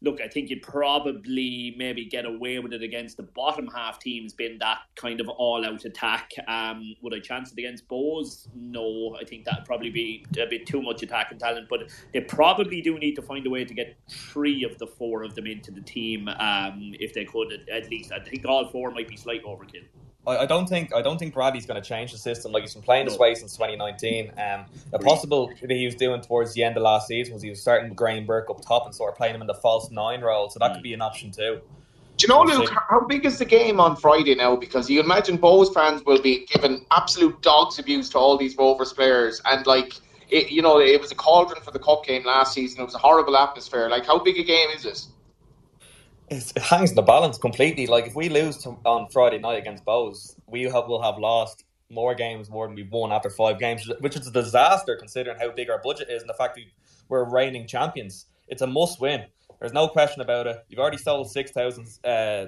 Look, I think you'd probably maybe get away with it against the bottom half teams, being that kind of all out attack. Um, would I chance it against Bohs? No, I think that'd probably be a bit too much attack attacking talent, but they probably do need to find a way to get three of the four of them into the team um, if they could, at least. I think all four might be slight overkill. I, don't think I don't think Bradley's going to change the system. Like he's been playing this way since 2019. Um, the possible that he was doing towards the end of last season was he was starting Graham Burke up top and sort of playing him in the false nine role. So that could be an option too. Do you know, Luke, how big is the game on Friday now? Because you imagine Bohs fans will be giving absolute dogs abuse to all these Rovers players, and like, it, you know, it was a cauldron for the cup game last season. It was a horrible atmosphere. Like, how big a game is this? It hangs in the balance completely. Like if we lose to, on Friday night against Bohs, we have, will have lost more games more than we've won after five games, which is a disaster considering how big our budget is and the fact that we're reigning champions. It's a must win. There's no question about it. You've already sold six thousand uh,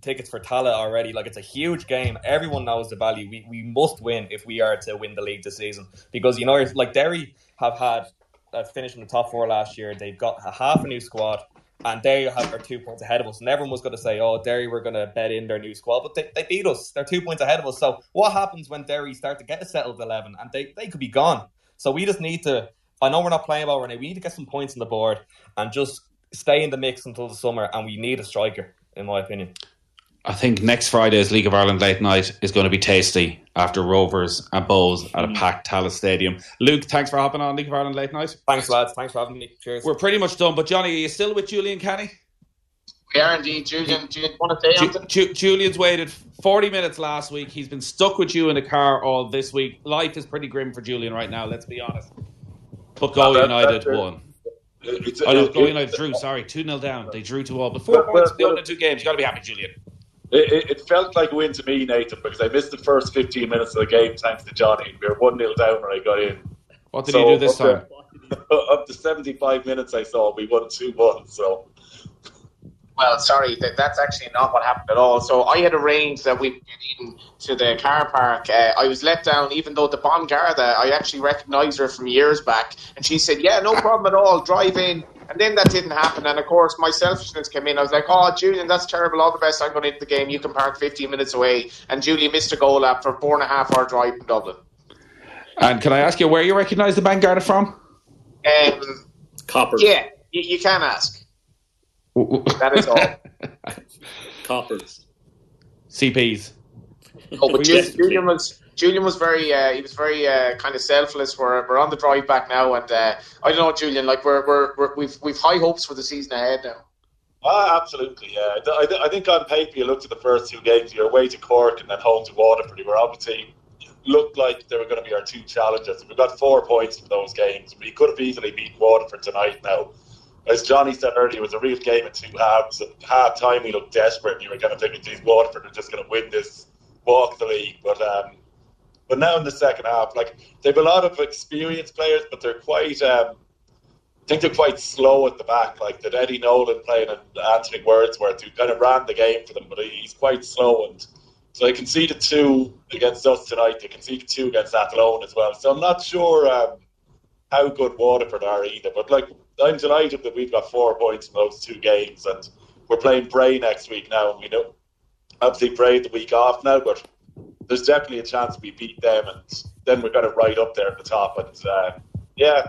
tickets for Tallaght already. Like it's a huge game. Everyone knows the value. We we must win if we are to win the league this season because you know like Derry have had uh, finished in the top four last year. They've got a half a new squad and they have are two points ahead of us. And everyone was going to say, "Oh, Derry, we're going to bet in their new squad," but they, they beat us. They're two points ahead of us. So what happens when Derry start to get a settled eleven and they, they could be gone? So we just need to. I know we're not playing about Renee. We need to get some points on the board and just stay in the mix until the summer. And we need a striker, in my opinion. I think next Friday's League of Ireland late night is going to be tasty after Rovers and Bohs at a mm. packed Tallaght Stadium. Luke, thanks for hopping on League of Ireland late night. Thanks, lads. Thanks for having me. Cheers. We're pretty much done, but Johnny, are you still with Julian Canny? We are indeed. Julian, do you want to say something? Ju- Julian's waited 40 minutes last week. He's been stuck with you in the car all this week. Life is pretty grim for Julian right now, let's be honest. But Go that, United won. It's, oh, no, Galway United drew, sorry. 2 0 down. They drew 2 all. But four points in the two games. you got to be happy, Julian. It, it, felt like a win to me, Nathan, because I missed the first 15 minutes of the game thanks to Johnny. We were 1 0 down when I got in. What did so he do this time? (laughs) up to 75 minutes, I saw we won 2 1. So. Well, sorry, that, that's actually not what happened at all. So I had arranged that we'd get in to the car park. Uh, I was let down, even though the Ban Garda, I actually recognised her from years back, and she said, "Yeah, no problem at all. Drive in." And then that didn't happen. And of course, my selfishness came in. I was like, oh, Julian, that's terrible. All the best. I'm going into the game. You can park 15 minutes away. And Julian missed a goal after a four and a half hour drive from Dublin. And can I ask you where you recognise the Ban Garda from? Um, Coppers. Yeah, you, you can ask. That is all. (laughs) Coppers. CPs. Oh, but Julian was Julian was very uh, he was very uh, kind of selfless. We're, we're on the drive back now, and uh, I don't know, Julian. Like we're, we're, we're we've we've high hopes for the season ahead now. Ah, absolutely, yeah. I, I think on paper, you looked at the first two games. You're away to Cork and then home to Waterford. Were obviously looked like they were going to be our two challengers. We got four points from those games. We could have easily beaten Waterford tonight. Now, as Johnny said earlier, it was a real game in two halves. At half time, we looked desperate. You were kind of thinking, "Geez, Waterford are just going to win this, walk the league." But um, but now in the second half, like they have a lot of experienced players, but they're quite. Um, I think they're quite slow at the back. Like that Eddie Nolan playing and Anthony Wordsworth, who kind of ran the game for them, but he's quite slow. And so they conceded two against us tonight. They conceded two against Athlone as well. So I'm not sure um, how good Waterford are either. But like I'm delighted that we've got four points in those two games, and we're playing Bray next week now. And we know obviously Bray the week off now, but there's definitely a chance we beat them, and then we're kind of right up there at the top. And uh, yeah,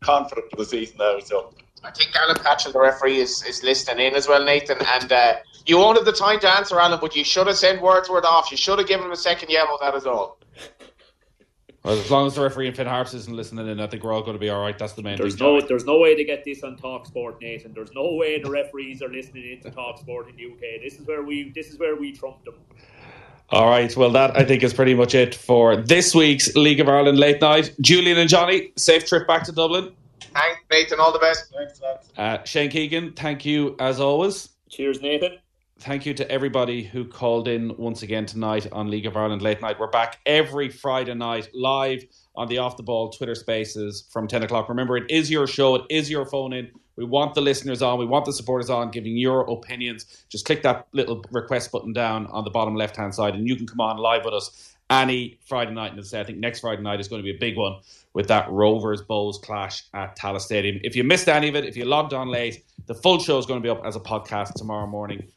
confident for the season now. So I think Alan Patchell, the referee, is, is listening in as well, Nathan. And uh, you won't have the time to answer, Alan, but you should have sent Wordsworth off. You should have given him a second yellow, that is all. Well, as long as the referee in Finn Harps isn't listening in, I think we're all going to be all right. That's the main There's thing. no, Johnny. there's no way to get this on Talk Sport, Nathan. There's no way the referees are listening into Talk Sport in the UK. This is where we, this is where we trump them. All right. Well, that I think is pretty much it for this week's League of Ireland late night. Julian and Johnny, safe trip back to Dublin. Thanks, Nathan. All the best. Thanks, Uh, Shane Keegan, thank you as always. Cheers, Nathan. Thank you to everybody who called in once again tonight on League of Ireland Late Night. We're back every Friday night live on the Off the Ball Twitter Spaces from 10 o'clock. Remember, it is your show, it is your phone in. We want the listeners on, we want the supporters on, giving your opinions. Just click that little request button down on the bottom left hand side, and you can come on live with us any Friday night. And I think next Friday night is going to be a big one with that Rovers Bohs clash at Tallaght Stadium. If you missed any of it, if you logged on late, the full show is going to be up as a podcast tomorrow morning